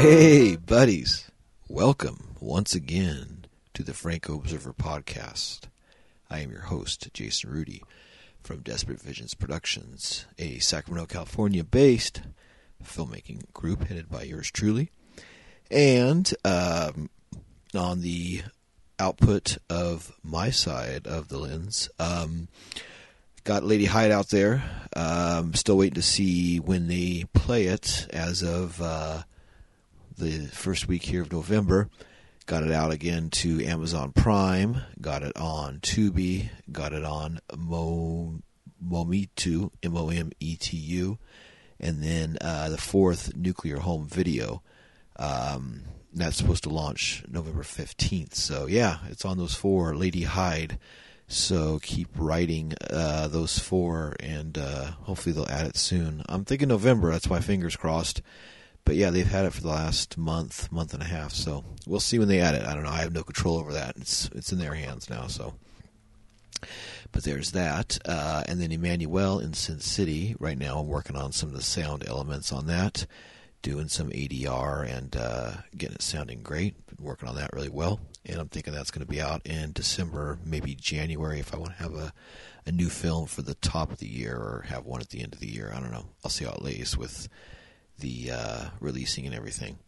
Hey, buddies. Welcome once again to the Franco Observer podcast. I am your host, Jason Rudy from Desperate Visions Productions, a Sacramento, California based filmmaking group headed by yours truly. And um, on the output of my side of the lens, um, got Lady Hyde out there. Um, still waiting to see when they play it as of. Uh, the first week here of November. Got it out again to Amazon Prime. Got it on Tubi. Got it on Mo Mometu M O M E T U, and then uh, the fourth Nuclear Home Video. Um, that's supposed to launch November fifteenth. So yeah, it's on those four. Lady Hyde. So keep writing uh, those four, and uh, hopefully they'll add it soon. I'm thinking November. That's my fingers crossed but yeah, they've had it for the last month, month and a half. So we'll see when they add it. I don't know. I have no control over that. It's it's in their hands now. So, but there's that. Uh, and then Emmanuel in Sin City. Right now, I'm working on some of the sound elements on that, doing some ADR and uh, getting it sounding great. Been working on that really well. And I'm thinking that's going to be out in December, maybe January, if I want to have a a new film for the top of the year or have one at the end of the year. I don't know. I'll see how it lays with the uh, releasing and everything.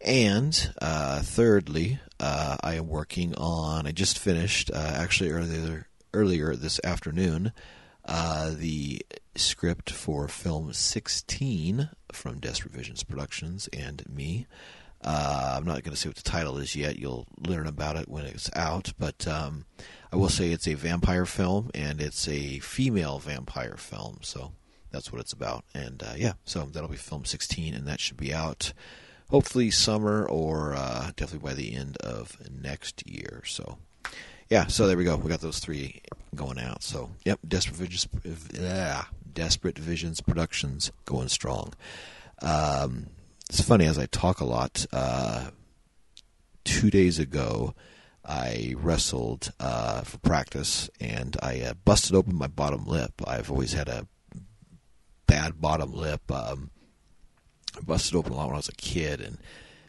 And uh, thirdly, uh, I am working on. I just finished uh, actually earlier earlier this afternoon uh, the script for film 16 from Desperate Visions Productions and me. Uh, I'm not going to say what the title is yet. You'll learn about it when it's out. But um, I will say it's a vampire film and it's a female vampire film. So that's what it's about. And uh, yeah, so that'll be film 16, and that should be out hopefully summer or uh, definitely by the end of next year. So yeah, so there we go. We got those three going out. So yep, Desperate Visions, yeah, Desperate Visions Productions going strong. Um, it's funny as I talk a lot. Uh, two days ago. I wrestled uh, for practice and I uh, busted open my bottom lip. I've always had a bad bottom lip. Um, I busted open a lot when I was a kid, and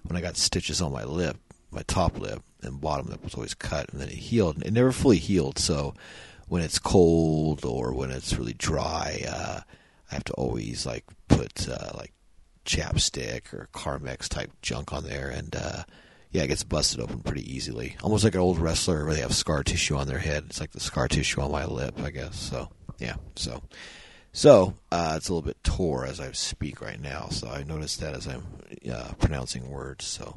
when I got stitches on my lip, my top lip and bottom lip was always cut, and then it healed. It never fully healed, so when it's cold or when it's really dry, uh, I have to always like put uh, like chapstick or Carmex type junk on there, and uh, yeah, it gets busted open pretty easily. Almost like an old wrestler where they have scar tissue on their head. It's like the scar tissue on my lip, I guess. So yeah, so so uh, it's a little bit tore as I speak right now. So I noticed that as I'm uh, pronouncing words. So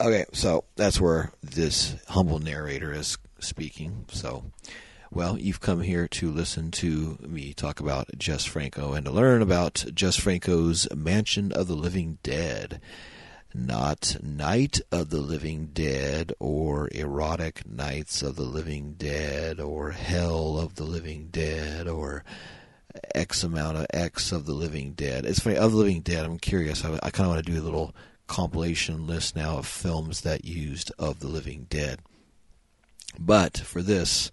okay, so that's where this humble narrator is speaking. So. Well, you've come here to listen to me talk about Jess Franco and to learn about Jess Franco's Mansion of the Living Dead not Night of the Living Dead or Erotic Nights of the Living Dead or Hell of the Living Dead or X amount of X of the Living Dead. It's funny, of the Living Dead, I'm curious. I, I kind of want to do a little compilation list now of films that used of the Living Dead. But for this,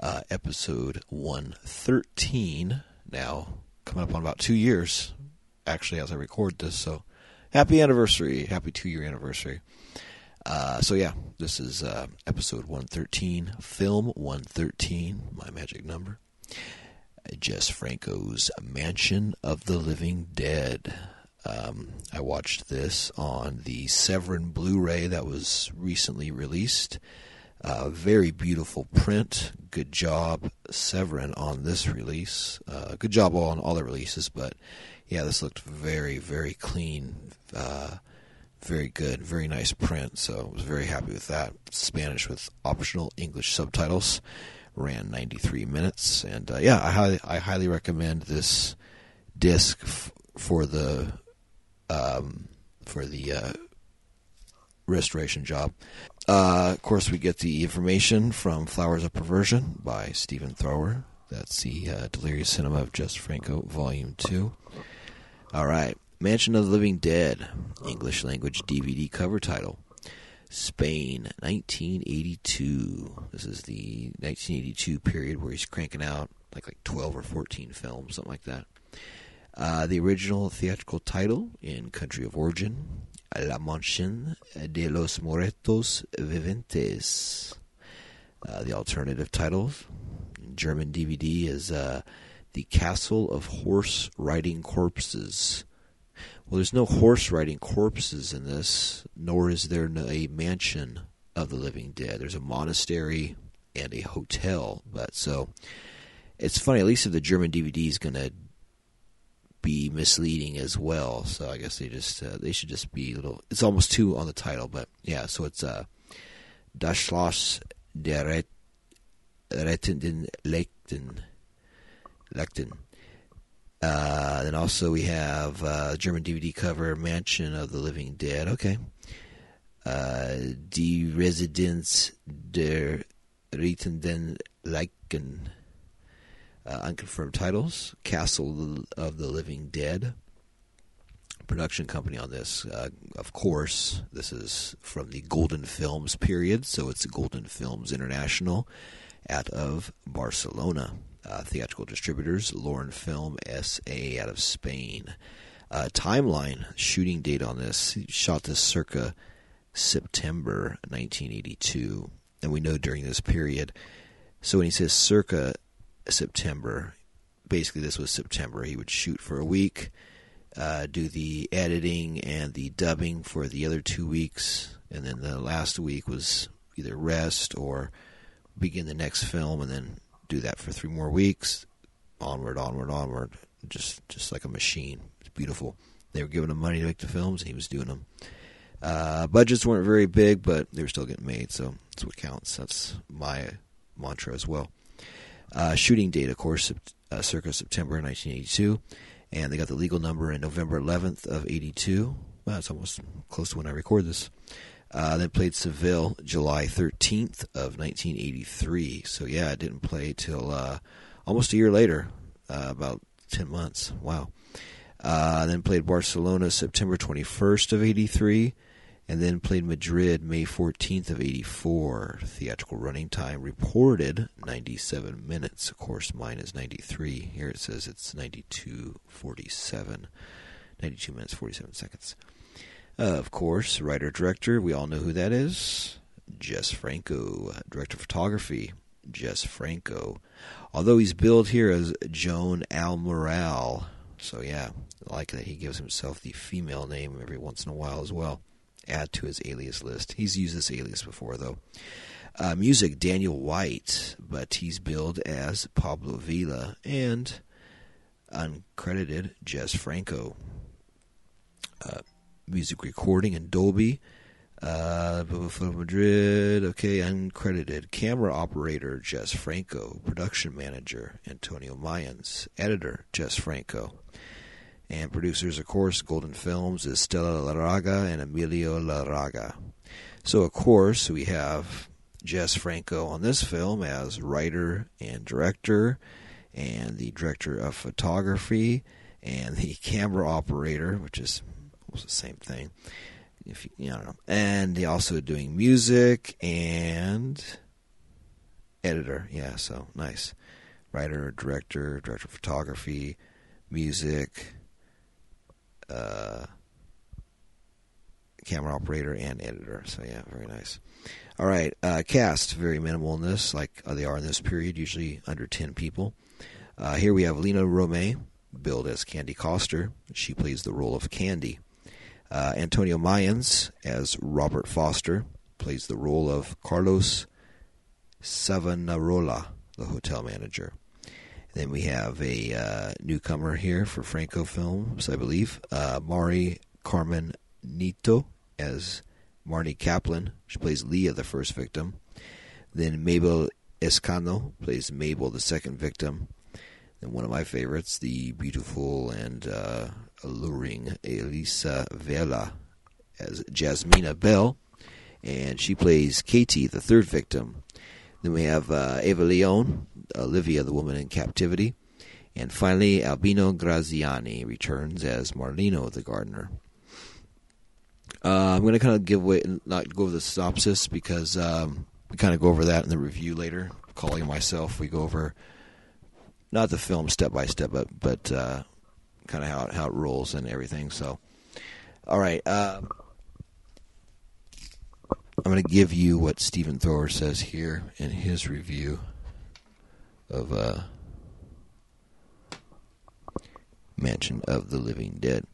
uh, episode 113, now coming up on about two years, actually, as I record this, so happy anniversary, happy two year anniversary. Uh, so yeah, this is uh, episode 113, film 113, my magic number. Jess Franco's Mansion of the Living Dead. Um, I watched this on the Severin Blu-ray that was recently released. Uh, very beautiful print. Good job, Severin, on this release. Uh, good job on all the releases, but yeah, this looked very, very clean. Uh, very good, very nice print. So I was very happy with that. Spanish with optional English subtitles. Ran 93 minutes, and uh, yeah, I highly, I highly recommend this disc f- for the um, for the uh, restoration job. Uh, of course, we get the information from Flowers of Perversion by Stephen Thrower. That's the uh, Delirious Cinema of Jess Franco, Volume 2. All right. Mansion of the Living Dead, English language DVD cover title. Spain, 1982. This is the 1982 period where he's cranking out like like 12 or 14 films, something like that. Uh, the original theatrical title in country of origin, La Mansión de los Muertos Vivientes. Uh, the alternative title, German DVD, is uh, The Castle of Horse Riding Corpses. Well, there's no horse riding corpses in this, nor is there a mansion of the living dead. There's a monastery and a hotel, but so it's funny. At least if the German DVD is going to be misleading as well, so I guess they just uh, they should just be a little. It's almost two on the title, but yeah. So it's uh, Das Schloss der Reitenden Lechten. Lechten. Uh, then also we have uh, German DVD cover Mansion of the Living Dead. Okay. Uh, Die Residenz der Reitenden Leichen. Uh, unconfirmed titles Castle of the Living Dead. Production company on this, uh, of course, this is from the Golden Films period, so it's Golden Films International out of Barcelona. Uh, theatrical distributors, Lauren Film SA out of Spain. Uh, timeline, shooting date on this, shot this circa September 1982. And we know during this period, so when he says circa September. Basically, this was September. He would shoot for a week, uh, do the editing and the dubbing for the other two weeks, and then the last week was either rest or begin the next film, and then do that for three more weeks. Onward, onward, onward. Just, just like a machine. It's beautiful. They were giving him money to make the films, and he was doing them. Uh, budgets weren't very big, but they were still getting made, so that's what counts. That's my mantra as well. Uh, shooting date, of course, uh, circa September 1982, and they got the legal number in November 11th of 82. Well, it's almost close to when I record this. Uh, then played Seville July 13th of 1983. So yeah, it didn't play till uh, almost a year later, uh, about 10 months. Wow. Uh, then played Barcelona September 21st of 83 and then played Madrid May 14th of 84. Theatrical running time reported 97 minutes. Of course, mine is 93. Here it says it's 92:47. 92 minutes 47 seconds. Uh, of course, writer director, we all know who that is. Jess Franco, director of photography, Jess Franco. Although he's billed here as Joan Almirall. So yeah, I like that he gives himself the female name every once in a while as well add to his alias list. He's used this alias before, though. Uh, music, Daniel White, but he's billed as Pablo Villa and uncredited Jess Franco. Uh, music recording in Dolby. Uh, Madrid, okay, uncredited. Camera operator, Jess Franco. Production manager, Antonio Mayans. Editor, Jess Franco. And producers, of course, Golden Films is Stella Larraga and Emilio Larraga. So, of course, we have Jess Franco on this film as writer and director, and the director of photography, and the camera operator, which is the same thing. If you, you know, and they also doing music and editor. Yeah, so nice. Writer, director, director of photography, music, uh, camera operator and editor. So yeah, very nice. All right, uh, cast very minimal in this, like they are in this period, usually under ten people. Uh, here we have Lina Romay, billed as Candy Coster. She plays the role of Candy. Uh, Antonio Mayans as Robert Foster plays the role of Carlos Savonarola, the hotel manager. Then we have a uh, newcomer here for Franco Films, I believe, uh, Mari Carmen Nieto as Marnie Kaplan. She plays Leah, the first victim. Then Mabel Escano plays Mabel, the second victim. And one of my favorites, the beautiful and uh, alluring Elisa Vela as Jasmina Bell. And she plays Katie, the third victim. Then we have uh, Eva Leon, Olivia, the woman in captivity. And finally, Albino Graziani returns as Marlino, the gardener. Uh, I'm going to kind of give away, not go over the synopsis because um, we kind of go over that in the review later. Calling myself, we go over not the film step by step, but, but uh, kind of how it, how it rolls and everything. So, all right. Uh, I'm going to give you what Stephen Thrower says here in his review of uh, Mansion of the Living Dead.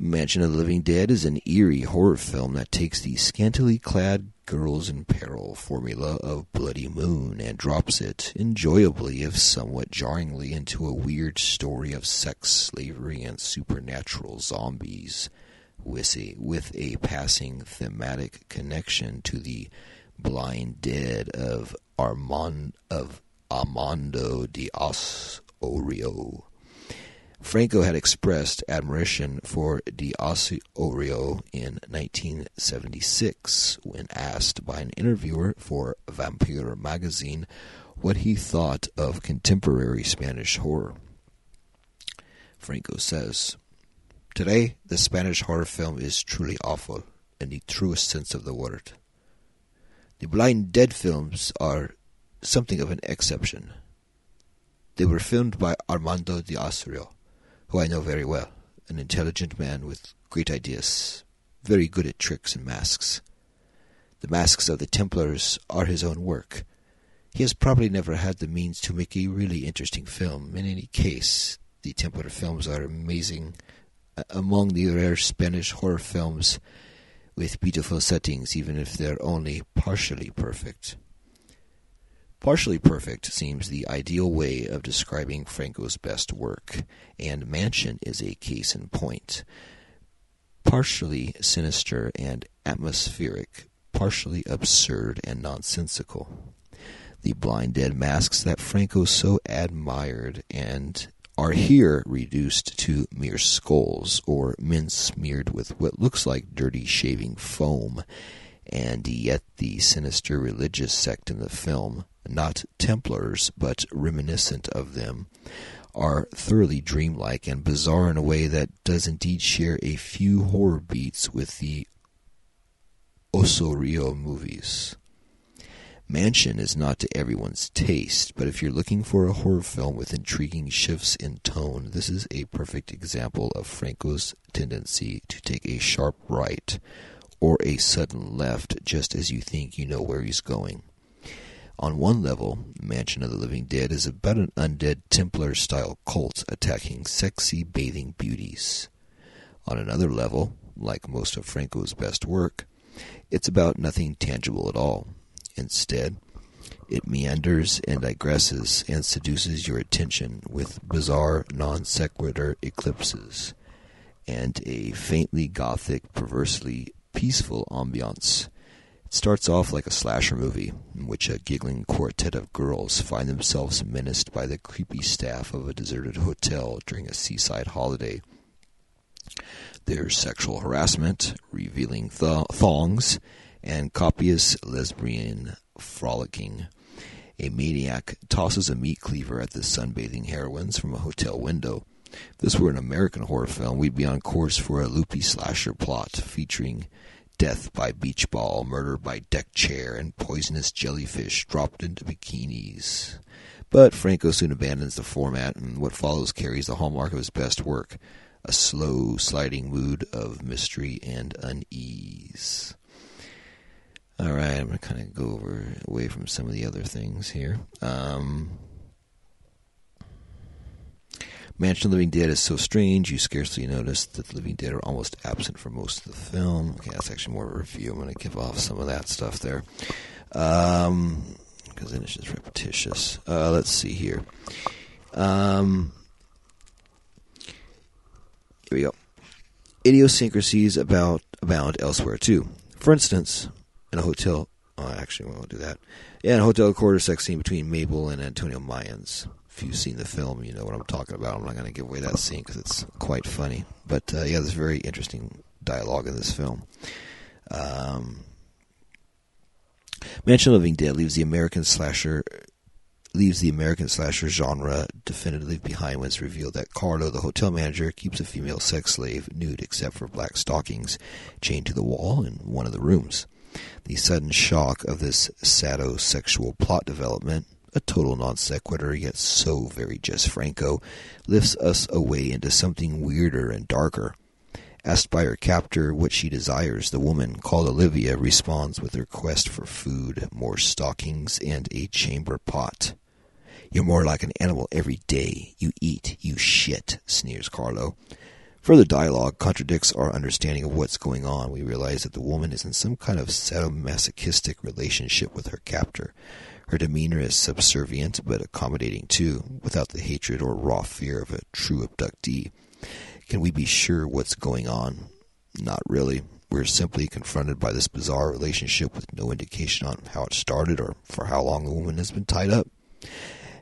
Mansion of the Living Dead is an eerie horror film that takes the scantily clad girls in peril formula of Bloody Moon and drops it, enjoyably if somewhat jarringly, into a weird story of sex, slavery, and supernatural zombies, with a, with a passing thematic connection to the blind dead of Armand of Armando de Ossorio. Franco had expressed admiration for de Ossorio in 1976 when asked by an interviewer for Vampire magazine what he thought of contemporary Spanish horror. Franco says, Today, the Spanish horror film is truly awful in the truest sense of the word. The Blind Dead films are something of an exception. They were filmed by Armando de Ossorio who I know very well, an intelligent man with great ideas, very good at tricks and masks. The masks of the Templars are his own work. He has probably never had the means to make a really interesting film. In any case, the Templar films are amazing, among the rare Spanish horror films with beautiful settings, even if they're only partially perfect. Partially perfect seems the ideal way of describing Franco's best work, and Mansion is a case in point. Partially sinister and atmospheric, partially absurd and nonsensical. The blind dead masks that Franco so admired and are here reduced to mere skulls or men smeared with what looks like dirty shaving foam, and yet the sinister religious sect in the film not Templars, but reminiscent of them, are thoroughly dreamlike and bizarre in a way that does indeed share a few horror beats with the Ossorio movies. Mansion is not to everyone's taste, but if you're looking for a horror film with intriguing shifts in tone, this is a perfect example of Franco's tendency to take a sharp right or a sudden left just as you think you know where he's going. On one level, Mansion of the Living Dead is about an undead Templar style cult attacking sexy bathing beauties. On another level, like most of Franco's best work, it's about nothing tangible at all. Instead, it meanders and digresses and seduces your attention with bizarre non sequitur eclipses and a faintly gothic, perversely peaceful ambiance it starts off like a slasher movie, in which a giggling quartet of girls find themselves menaced by the creepy staff of a deserted hotel during a seaside holiday. There's sexual harassment, revealing th- thongs, and copious lesbian frolicking. A maniac tosses a meat cleaver at the sunbathing heroines from a hotel window. If this were an American horror film, we'd be on course for a loopy slasher plot featuring death by beach ball, murder by deck chair, and poisonous jellyfish dropped into bikinis. But Franco soon abandons the format, and what follows carries the hallmark of his best work a slow, sliding mood of mystery and unease. All right, I'm going to kind of go over away from some of the other things here. Um, Mansion of the Living Dead is so strange you scarcely notice that the Living Dead are almost absent for most of the film. Okay, that's actually more of a review. I'm going to give off some of that stuff there. Um, because then it's just repetitious. Uh, let's see here. Um, here we go. Idiosyncrasies about abound elsewhere too. For instance, in a hotel. Oh, actually, we won't do that. Yeah, in a hotel quarter sex scene between Mabel and Antonio Mayans if you've seen the film, you know what I'm talking about. I'm not going to give away that scene because it's quite funny. But uh, yeah, there's very interesting dialogue in this film. Um, Mansion Living Dead leaves the American slasher leaves the American slasher genre definitively behind when it's revealed that Carlo, the hotel manager, keeps a female sex slave nude except for black stockings chained to the wall in one of the rooms. The sudden shock of this sadosexual plot development a total non sequitur, yet so very just Franco, lifts us away into something weirder and darker. Asked by her captor what she desires, the woman, called Olivia, responds with her quest for food, more stockings, and a chamber pot. You're more like an animal every day. You eat, you shit, sneers Carlo. Further dialogue contradicts our understanding of what's going on. We realize that the woman is in some kind of sadomasochistic relationship with her captor. Her demeanor is subservient but accommodating too, without the hatred or raw fear of a true abductee. Can we be sure what's going on? Not really. We're simply confronted by this bizarre relationship with no indication on how it started or for how long the woman has been tied up.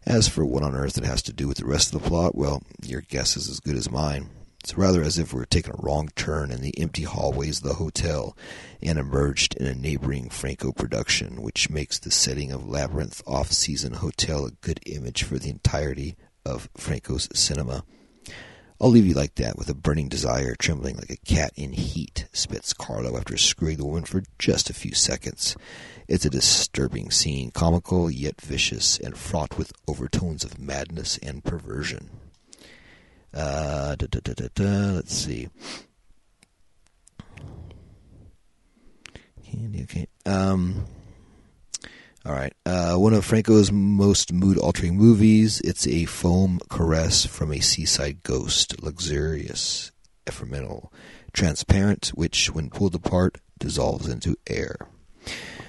As for what on earth it has to do with the rest of the plot, well, your guess is as good as mine. It's rather as if we were taking a wrong turn in the empty hallways of the hotel and emerged in a neighboring Franco production, which makes the setting of Labyrinth off season hotel a good image for the entirety of Franco's cinema. I'll leave you like that, with a burning desire, trembling like a cat in heat, spits Carlo after screwing the woman for just a few seconds. It's a disturbing scene, comical yet vicious, and fraught with overtones of madness and perversion. Uh, da, da, da, let's see. Candy, okay. Um, all right. Uh, one of Franco's most mood-altering movies. It's a foam caress from a seaside ghost, luxurious, ephemeral, transparent, which, when pulled apart, dissolves into air.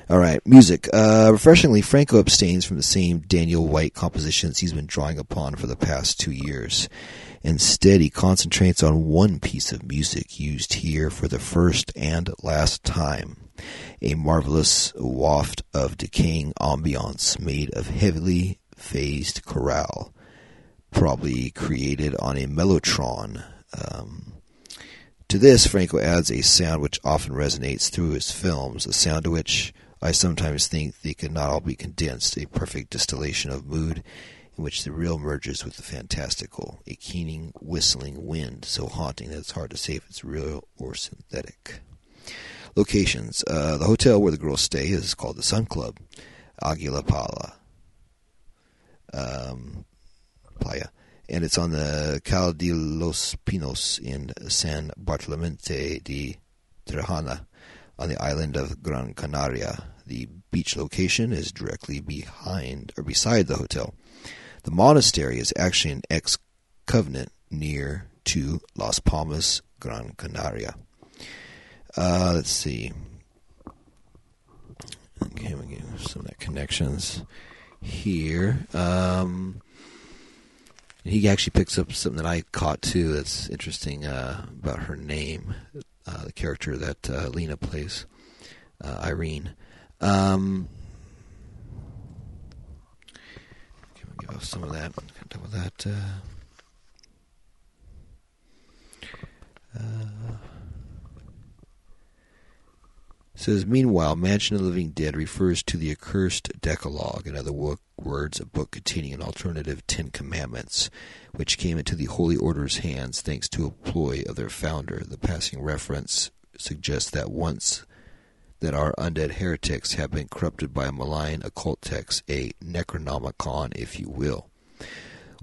All right, music. Uh, refreshingly, Franco abstains from the same Daniel White compositions he's been drawing upon for the past two years. Instead, he concentrates on one piece of music used here for the first and last time a marvelous waft of decaying ambiance made of heavily phased chorale, probably created on a mellotron. Um, to this, Franco adds a sound which often resonates through his films, a sound to which I sometimes think they could not all be condensed, a perfect distillation of mood in which the real merges with the fantastical, a keening, whistling wind so haunting that it's hard to say if it's real or synthetic. Locations. Uh, the hotel where the girls stay is called the Sun Club, Aguila Pala. Um, Playa. And it's on the Cal de los Pinos in San Bartolomé de Tirajana on the island of Gran Canaria. The beach location is directly behind or beside the hotel. The monastery is actually an ex covenant near to Las Palmas, Gran Canaria. Uh, let's see. Okay, we get some of that connections here. Um, he actually picks up something that I caught too. That's interesting uh, about her name, uh, the character that uh, Lina plays, uh, Irene. Um, give off some of that. Of that. Uh, uh, says, meanwhile, Mansion of the Living Dead refers to the accursed Decalogue, in other words, a book containing an alternative Ten Commandments, which came into the Holy Order's hands thanks to a ploy of their founder. The passing reference suggests that once that our undead heretics have been corrupted by a malign occult text, a Necronomicon, if you will.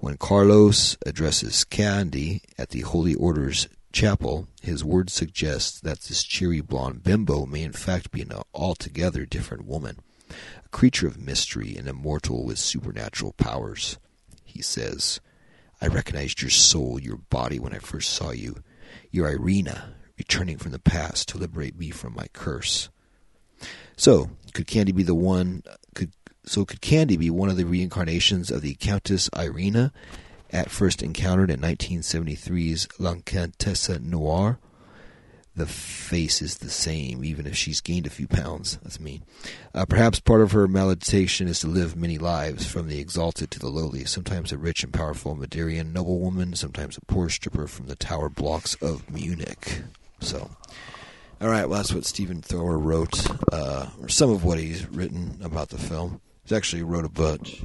When Carlos addresses Candy at the Holy Order's chapel, his words suggest that this cheery blonde bimbo may in fact be an altogether different woman, a creature of mystery and immortal with supernatural powers. He says, I recognized your soul, your body, when I first saw you. You're Irina, returning from the past to liberate me from my curse. So, could Candy be the one? Could so could Candy be one of the reincarnations of the Countess Irina, at first encountered in 1973's La Comtesse Noire? The face is the same, even if she's gained a few pounds. That's mean. Uh, perhaps part of her malediction is to live many lives, from the exalted to the lowly. Sometimes a rich and powerful Madeiran noblewoman, sometimes a poor stripper from the tower blocks of Munich. So, all right, well, that's what Stephen Thrower wrote, uh, or some of what he's written about the film. He actually wrote a bunch.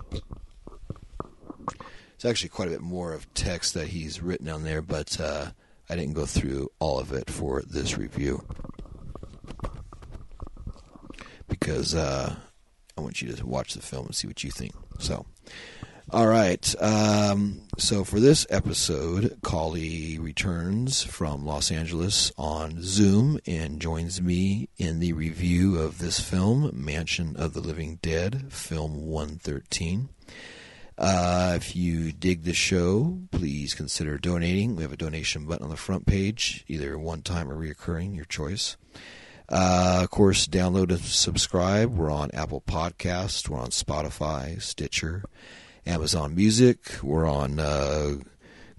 It's actually quite a bit more of text that he's written on there, but uh, I didn't go through all of it for this review because uh, I want you to watch the film and see what you think. So, all right. Um, so for this episode, Kali returns from Los Angeles on Zoom and joins me in the review of this film, Mansion of the Living Dead, film 113. Uh, if you dig the show, please consider donating. We have a donation button on the front page, either one time or reoccurring, your choice. Uh, of course, download and subscribe. We're on Apple Podcast. We're on Spotify, Stitcher, Amazon Music. We're on uh,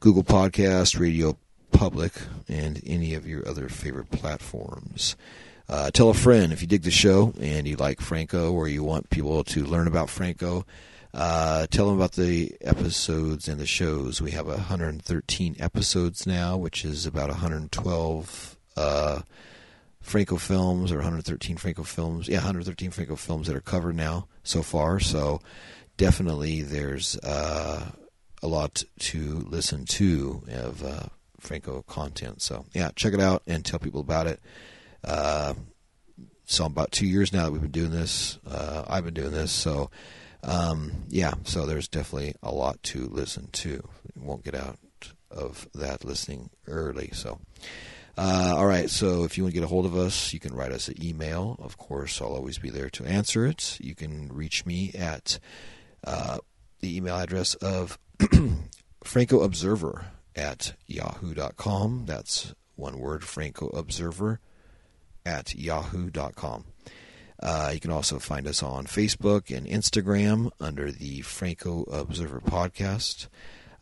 Google Podcast, Radio Public, and any of your other favorite platforms. Uh, tell a friend if you dig the show and you like Franco or you want people to learn about Franco. Uh, tell them about the episodes and the shows. We have 113 episodes now, which is about 112 uh, Franco films or 113 Franco films. Yeah, 113 Franco films that are covered now so far. So definitely there's uh, a lot to listen to of uh, Franco content. So yeah, check it out and tell people about it. Uh, so about two years now that we've been doing this. Uh, I've been doing this. So um, yeah, so there's definitely a lot to listen to. You won't get out of that listening early. So. Uh, all right, so if you want to get a hold of us, you can write us an email. Of course, I'll always be there to answer it. You can reach me at uh, the email address of Franco Observer at yahoo.com. That's one word, Franco Observer at yahoo.com. Uh, you can also find us on Facebook and Instagram under the Franco Observer Podcast.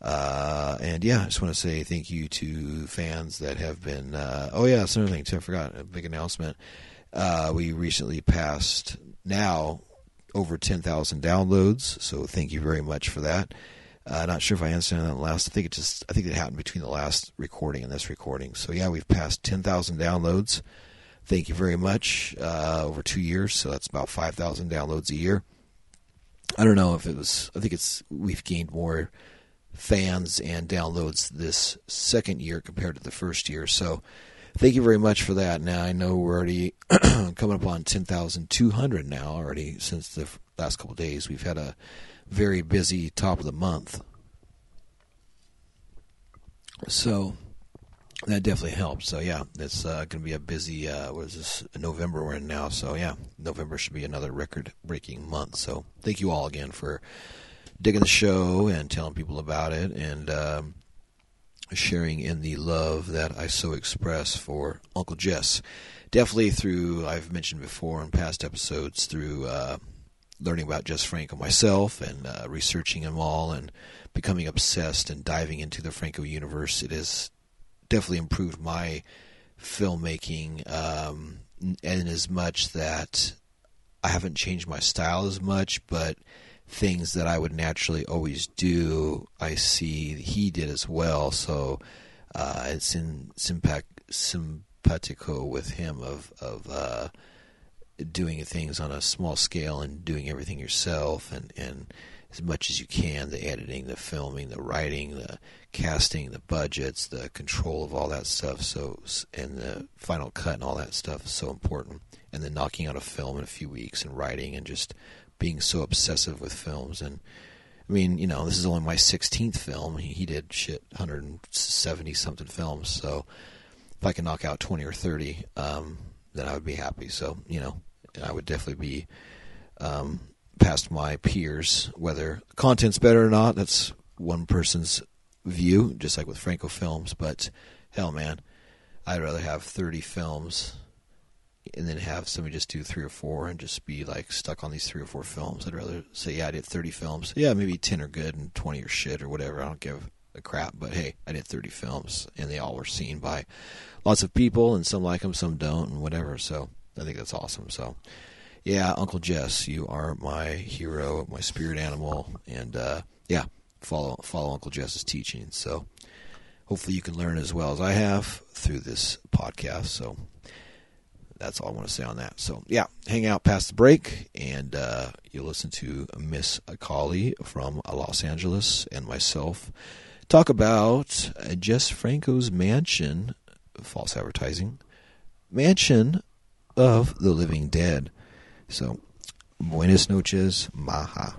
Uh, and yeah, I just want to say thank you to fans that have been. Uh, oh yeah, that's another thing too. I forgot a big announcement. Uh, we recently passed now over 10,000 downloads. So thank you very much for that. Uh, not sure if I answered that last. I think it just. I think it happened between the last recording and this recording. So yeah, we've passed 10,000 downloads. Thank you very much. Uh, over two years, so that's about 5,000 downloads a year. I don't know if it was. I think it's we've gained more fans and downloads this second year compared to the first year. So thank you very much for that. Now I know we're already coming up on 10,200 now already since the last couple days. We've had a very busy top of the month. So that definitely helps. So yeah, it's uh, going to be a busy. Uh, what is this? November we're in now. So yeah, November should be another record-breaking month. So thank you all again for digging the show and telling people about it and um, sharing in the love that I so express for Uncle Jess. Definitely through, I've mentioned before in past episodes, through uh, learning about Jess Franco myself and uh, researching him all and becoming obsessed and diving into the Franco universe. It has definitely improved my filmmaking um, in as much that I haven't changed my style as much, but things that I would naturally always do, I see he did as well. So uh, it's in simpac, simpatico with him of of uh, doing things on a small scale and doing everything yourself and and as much as you can the editing the filming the writing the casting the budgets the control of all that stuff so and the final cut and all that stuff is so important and then knocking out a film in a few weeks and writing and just being so obsessive with films. And I mean, you know, this is only my 16th film. He, did shit 170 something films. So if I can knock out 20 or 30, um, then I would be happy. So, you know, I would definitely be um, past my peers. Whether content's better or not, that's one person's view, just like with Franco Films. But hell, man, I'd rather have 30 films and then have somebody just do three or four and just be like stuck on these three or four films. I'd rather say, yeah, I did 30 films. Yeah, maybe 10 are good and 20 are shit or whatever. I don't give a crap. But hey, I did 30 films and they all were seen by lots of people and some like them, some don't, and whatever. So I think that's awesome. So yeah, Uncle Jess, you are my hero, my spirit animal, and uh, yeah, follow follow Uncle Jess's teachings. So hopefully you can learn as well as I have through this podcast. So that's all I want to say on that. So yeah, hang out past the break, and uh, you'll listen to Miss Akali from Los Angeles and myself talk about uh, Jess Franco's mansion, false advertising, mansion of the living dead. So Buenas noches, Maha.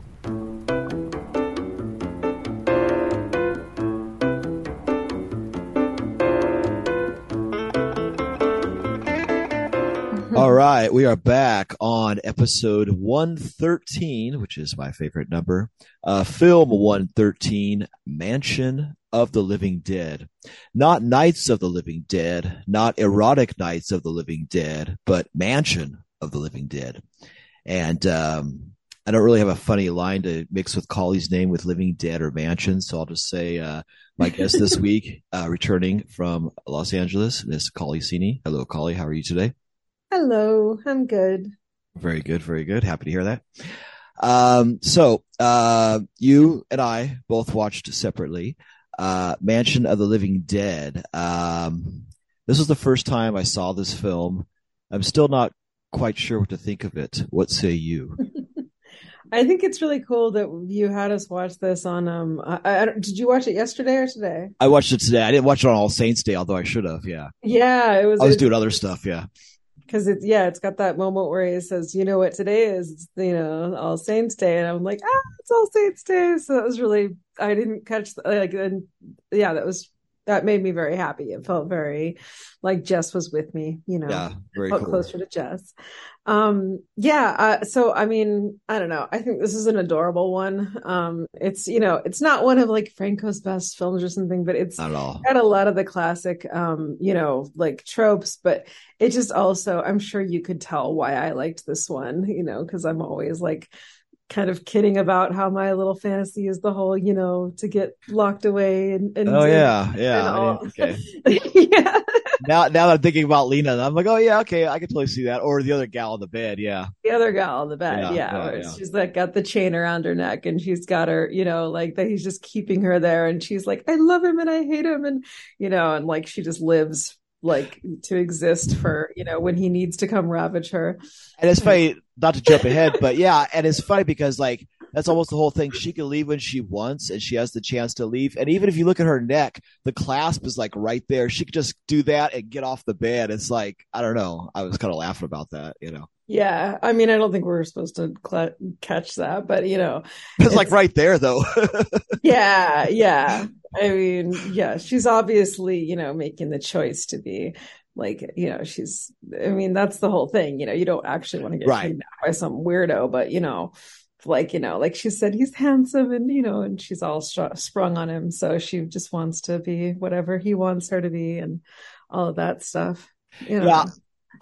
All right, we are back on episode 113, which is my favorite number. Uh, film 113, Mansion of the Living Dead. Not Nights of the Living Dead, not Erotic Nights of the Living Dead, but Mansion of the Living Dead. And um, I don't really have a funny line to mix with Kali's name with Living Dead or Mansion, so I'll just say uh, my guest this week, uh, returning from Los Angeles, Miss Kali Sini. Hello, Collie. How are you today? Hello, I'm good. Very good, very good. Happy to hear that. Um, so, uh, you and I both watched separately, uh, Mansion of the Living Dead. Um, this was the first time I saw this film. I'm still not quite sure what to think of it. What say you? I think it's really cool that you had us watch this on. Um, I, I, did you watch it yesterday or today? I watched it today. I didn't watch it on All Saints Day, although I should have. Yeah. Yeah, it was. I was doing other stuff. Yeah because it's yeah, it's got that moment where he says, "You know what today is? You know, All Saints Day," and I'm like, "Ah, it's All Saints Day." So that was really I didn't catch like and yeah, that was that made me very happy. It felt very like Jess was with me, you know, yeah, very felt cool. closer to Jess. Um, yeah. Uh, so, I mean, I don't know. I think this is an adorable one. Um, it's, you know, it's not one of like Franco's best films or something, but it's not at all. got a lot of the classic, um, you know, like tropes, but it just also, I'm sure you could tell why I liked this one, you know, cause I'm always like, kind of kidding about how my little fantasy is the whole, you know, to get locked away and, and oh yeah, yeah, all... okay. yeah. now, now that I'm thinking about Lina, I'm like, oh yeah, okay, I can totally see that. Or the other gal on the bed, yeah. The other gal on the bed, Yeah, yeah. yeah, yeah. She's like got the chain around her neck and she's got her, you know, like that he's just keeping her there and she's like, I love him and I hate him and you know, and like she just lives like to exist for, you know, when he needs to come ravage her. And it's funny, not to jump ahead, but yeah, and it's funny because like that's almost the whole thing. She can leave when she wants, and she has the chance to leave. And even if you look at her neck, the clasp is like right there. She could just do that and get off the bed. It's like I don't know. I was kind of laughing about that, you know. Yeah, I mean, I don't think we are supposed to cl- catch that, but you know, It's, like right there though. yeah, yeah. I mean, yeah, she's obviously, you know, making the choice to be like, you know, she's, I mean, that's the whole thing. You know, you don't actually want to get Right. kidnapped by some weirdo, but, you know, like, you know, like she said, he's handsome and, you know, and she's all str- sprung on him. So she just wants to be whatever he wants her to be and all of that stuff. You know? Yeah,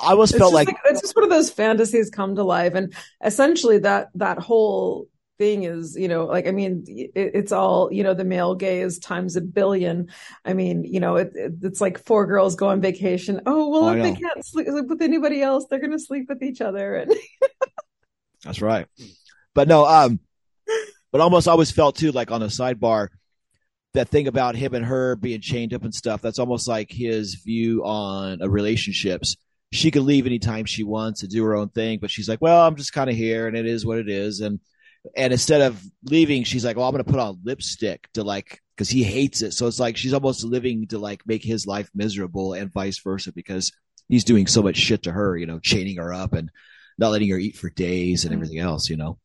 I it's felt like, like, it's just one of those fantasies come to life and essentially that that whole thing is you know like i mean it, it's all you know the male gaze times a billion i mean you know it, it- it's like four girls go on vacation oh well Oh, if they can't sleep with anybody else they're gonna sleep with each other and That's right. But no, um, but almost always felt too like on the sidebar that thing about him and her being chained up and stuff. That's almost like his view on relationships. She can leave anytime she wants to do her own thing, but she's like, "Well, I'm just kind of here, and it is what it is." And and instead of leaving, she's like, "Well, I'm going to put on lipstick to like." Because he hates it, so it's like she's almost living to like make his life miserable, and vice versa. Because he's doing so much shit to her, you know, chaining her up and not letting her eat for days and mm-hmm. everything else, you know.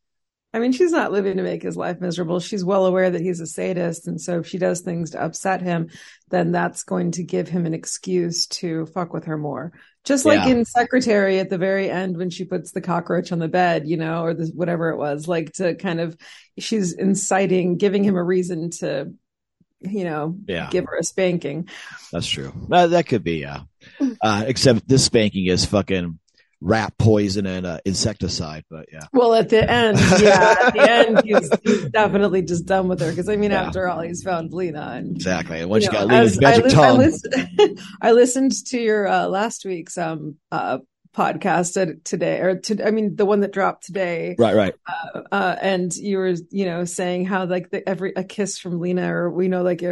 i mean she's not living to make his life miserable she's well aware that he's a sadist and so if she does things to upset him then that's going to give him an excuse to fuck with her more just like Yeah. in secretary at the very end when she puts the cockroach on the bed you know or the, whatever it was like to kind of she's inciting giving him a reason to you know Yeah, give her a spanking that's true. Uh, that could be, yeah. Uh, except this spanking is fucking rat poison and uh, insecticide, but yeah. well at the end yeah at the end he's, he's definitely just done with her because i mean Yeah. after all he's found lina and Exactly. And once you you, know, got Lina's magic I, li- tongue, I, listened, I listened to your uh, last week's um uh podcast uh, today or to, I mean the one that dropped today right, right. uh and you were you know saying how like the every a kiss from Lina or we know like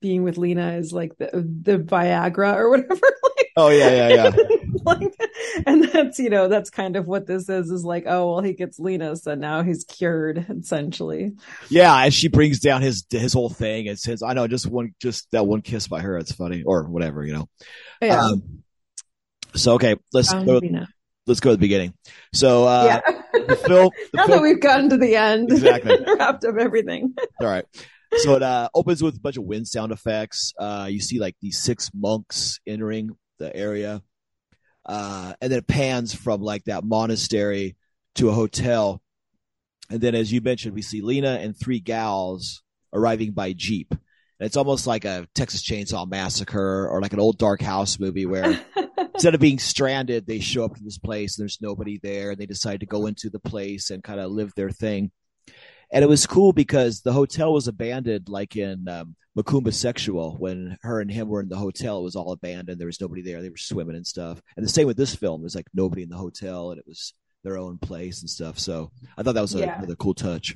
being with Lina is like the the Viagra or whatever like Oh yeah, yeah, yeah. like, and that's you know that's kind of what this is is like oh well he gets Lina so now he's cured essentially Yeah, and she brings down his his whole thing and says, "I know, just one, just that one kiss by her. It's funny, or whatever, you know." yeah Um, so okay, let's go. Let's go to the beginning. So uh, yeah the film. The now film that we've gotten to the end, Exactly. wrapped up everything. All right. So it uh, opens with a bunch of wind sound effects. Uh, you see like these six monks entering the area. Uh, and then it pans from like that monastery to a hotel. And then, as you mentioned, we see Lina and three gals arriving by Jeep. And it's almost like a Texas Chainsaw Massacre or like an old Dark House movie where instead of being stranded, they show up to this place and there's nobody there and they decide to go into the place and kind of live their thing. And it was cool because the hotel was abandoned, like in um, Macumba Sexual, when her and him were in the hotel, it was all abandoned. There was nobody there. They were swimming and stuff. And the same with this film. There's like nobody in the hotel and it was their own place and stuff. So I thought that was a, Yeah. another cool touch.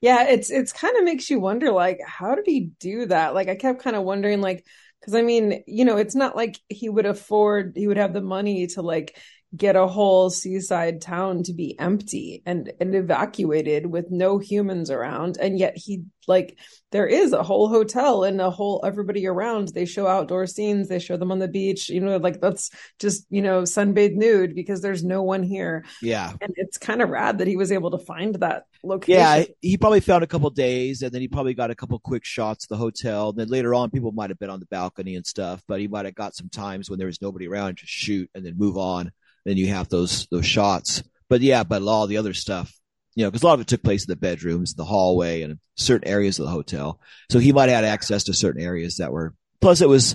Yeah, it's it's kind of makes you wonder like how did he do that? Like I kept kind of wondering like because I mean, you know, it's not like he would afford he would have the money to like get a whole seaside town to be empty and and evacuated with no humans around and yet he like there is a whole hotel and a whole everybody around they show outdoor scenes they show them on the beach you know like that's just you know sunbathed nude because there's no one here Yeah. and it's kind of rad that he was able to find that location Yeah, he probably found a couple days, and then he probably got a couple quick shots of the hotel. And then later on, people might have been on the balcony and stuff, but he might have got some times when there was nobody around to shoot and then move on. Then you have those those shots. But yeah, but all the other stuff, you know, because a lot of it took place in the bedrooms, the hallway, and certain areas of the hotel. So he might have had access to certain areas that were. Plus, it was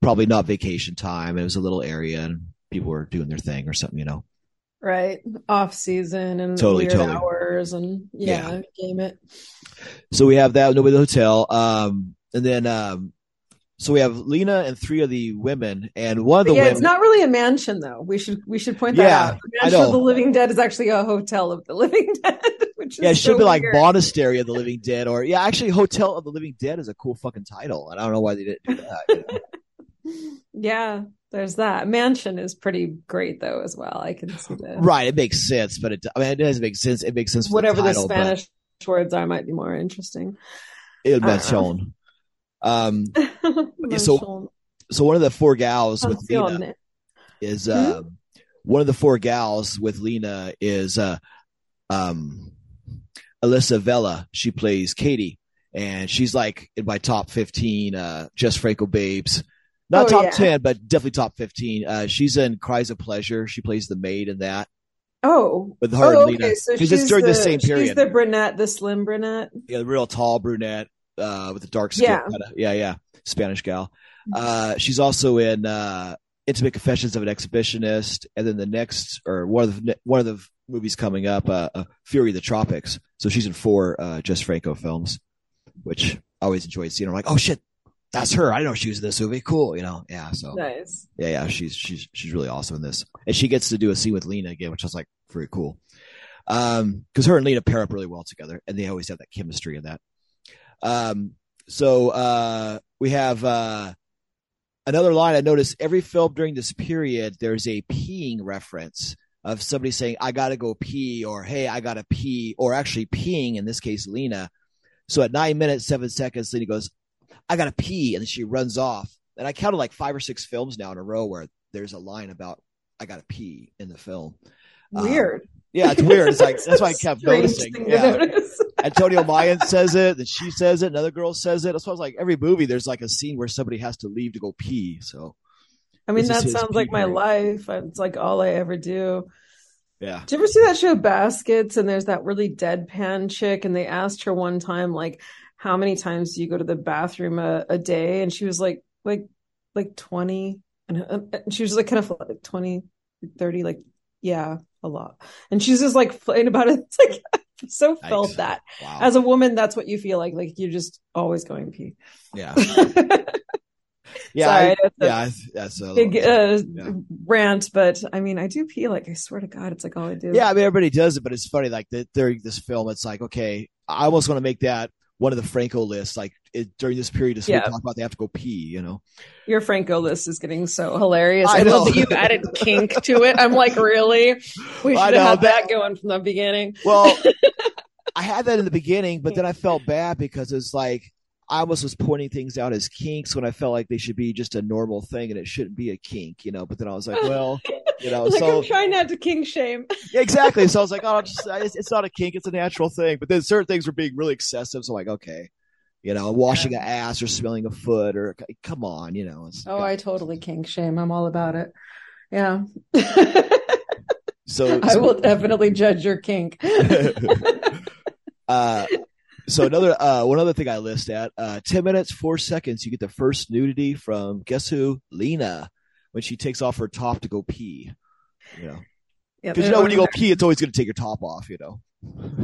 probably not vacation time. It was a little area, and people were doing their thing or something. You know. right off season and Totally, weird totally. hours and yeah, game it So we have that nobody the hotel. Um, and then um, so we have Lina and three of the women, and one of the women. yeah women. it's not really a mansion though we should we should point that Yeah, out the mansion of the living dead is actually a hotel of the living dead which is yeah, it should so be like weird. Monastery of the Living Dead, or yeah, actually, Hotel of the Living Dead is a cool fucking title, and I don't know why they didn't do that. you know? yeah there's that mansion is pretty great though as well i can see that right, it makes sense, but it I mean it doesn't make sense. It makes sense for whatever the the, title, but spanish words are might be more interesting Il Uh-uh. Mansion. Um, so- so one of the four gals with Lina is Hmm? um one of the four gals with Lina is uh um Elisa Vela. She plays Katie, and she's like in my top fifteen uh Jess Franco babes. Not Oh, top yeah. ten, but definitely top fifteen. Uh she's in Cries of Pleasure. She plays the maid in that oh with her oh, and Lina. okay. So she's it's during the, same period. She's the brunette, the slim brunette. yeah, the real tall brunette uh with the dark skin. Yeah. kinda- yeah, yeah. Spanish gal. Uh she's also in uh Intimate Confessions of an Exhibitionist, and then the next or one of the one of the movies coming up, uh, uh Fury of the Tropics. So she's in four uh Jess Franco films, which I always enjoy seeing. I'm like, oh shit, that's her. I didn't know she was in this movie. Cool, you know? Yeah. So Nice. yeah, yeah, she's she's she's really awesome in this, and she gets to do a scene with Lina again, which I was like very cool. Um, because her and Lina pair up really well together, and they always have that chemistry in that. Um, so uh, we have uh another line I noticed every film during this period. There's a peeing reference of somebody saying "I gotta go pee" or "Hey, I gotta pee," or actually peeing. In this case, Lina. So at nine minutes seven seconds, Lina goes, "I gotta pee," and then she runs off. And I counted like five or six films now in a row where there's a line about "I gotta pee" in the film. Um, Weird. Yeah, it's weird. It's like that's why I kept noticing. Yeah. notice. Antonio Mayan says it, then she says it, another girl says it. That's why I was like, every movie there's like a scene where somebody has to leave to go pee. So I mean, that sounds like my life. It's like all I ever do. yeah, Did you ever see that show Baskets? And there's that really deadpan chick, and they asked her one time, like, how many times do you go to the bathroom a, a day? And she was like, like, like 20. And, and she was like, kind of like 20, 30, like, yeah, a lot. And she's just like playing about it. It's like, I so felt that. wow, As a woman, that's what you feel like. Like, you're just always going pee. yeah, Sorry, yeah, I- that's yeah. That's a big uh, Yeah. rant, but I mean, I do pee. Like, I swear to God, it's like all I do. yeah. I mean, everybody does it, but it's funny. Like that during this film, it's like, okay, I almost want to make that one of the Franco lists. Like it, during this period, as we talk about, they have to go pee. You know, Your Franco list is getting so hilarious. I I, love that you've added kink to it. I'm like, really? We should have had that- that going from the beginning. Well, I had that in the beginning, but then I felt bad because it's like I almost was pointing things out as kinks when I felt like they should be just a normal thing and it shouldn't be a kink, you know. But then I was like, well, You know, like so I'm trying not to kink shame. Yeah, exactly. So I was like, oh, just, it's, it's not a kink; it's a natural thing. But then certain things were being really excessive. So I'm like, okay, you know, washing yeah. an ass or smelling a foot, or come on, you know. oh, I totally kink shame. I'm all about it. Yeah. so, I will definitely judge your kink. uh, so another uh, one other thing I list at uh, ten minutes four seconds. You get the first nudity from guess who? Lina when she takes off her top to go pee. You know, because you know when you go pee, it's always going to take your top off. You know.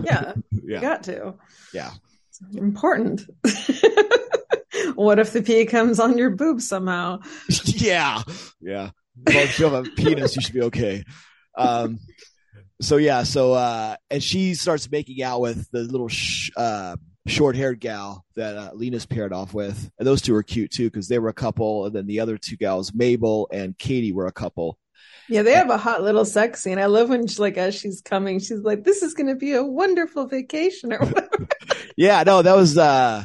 Yeah. yeah. You got to. Yeah. It's important. what if the pee comes on your boob somehow? yeah. Yeah. As long as you have a penis, you should be okay. Um, so yeah, so uh, and she starts making out with the little sh- uh, short-haired gal that uh, Lina's paired off with, and those two are cute too because they were a couple, and then the other two gals, Mabel and Katie, were a couple. Yeah, they have a hot little sex scene. I love when, she, like, as she's coming, she's like, "This is going to be a wonderful vacation," or whatever. yeah, no, that was. uh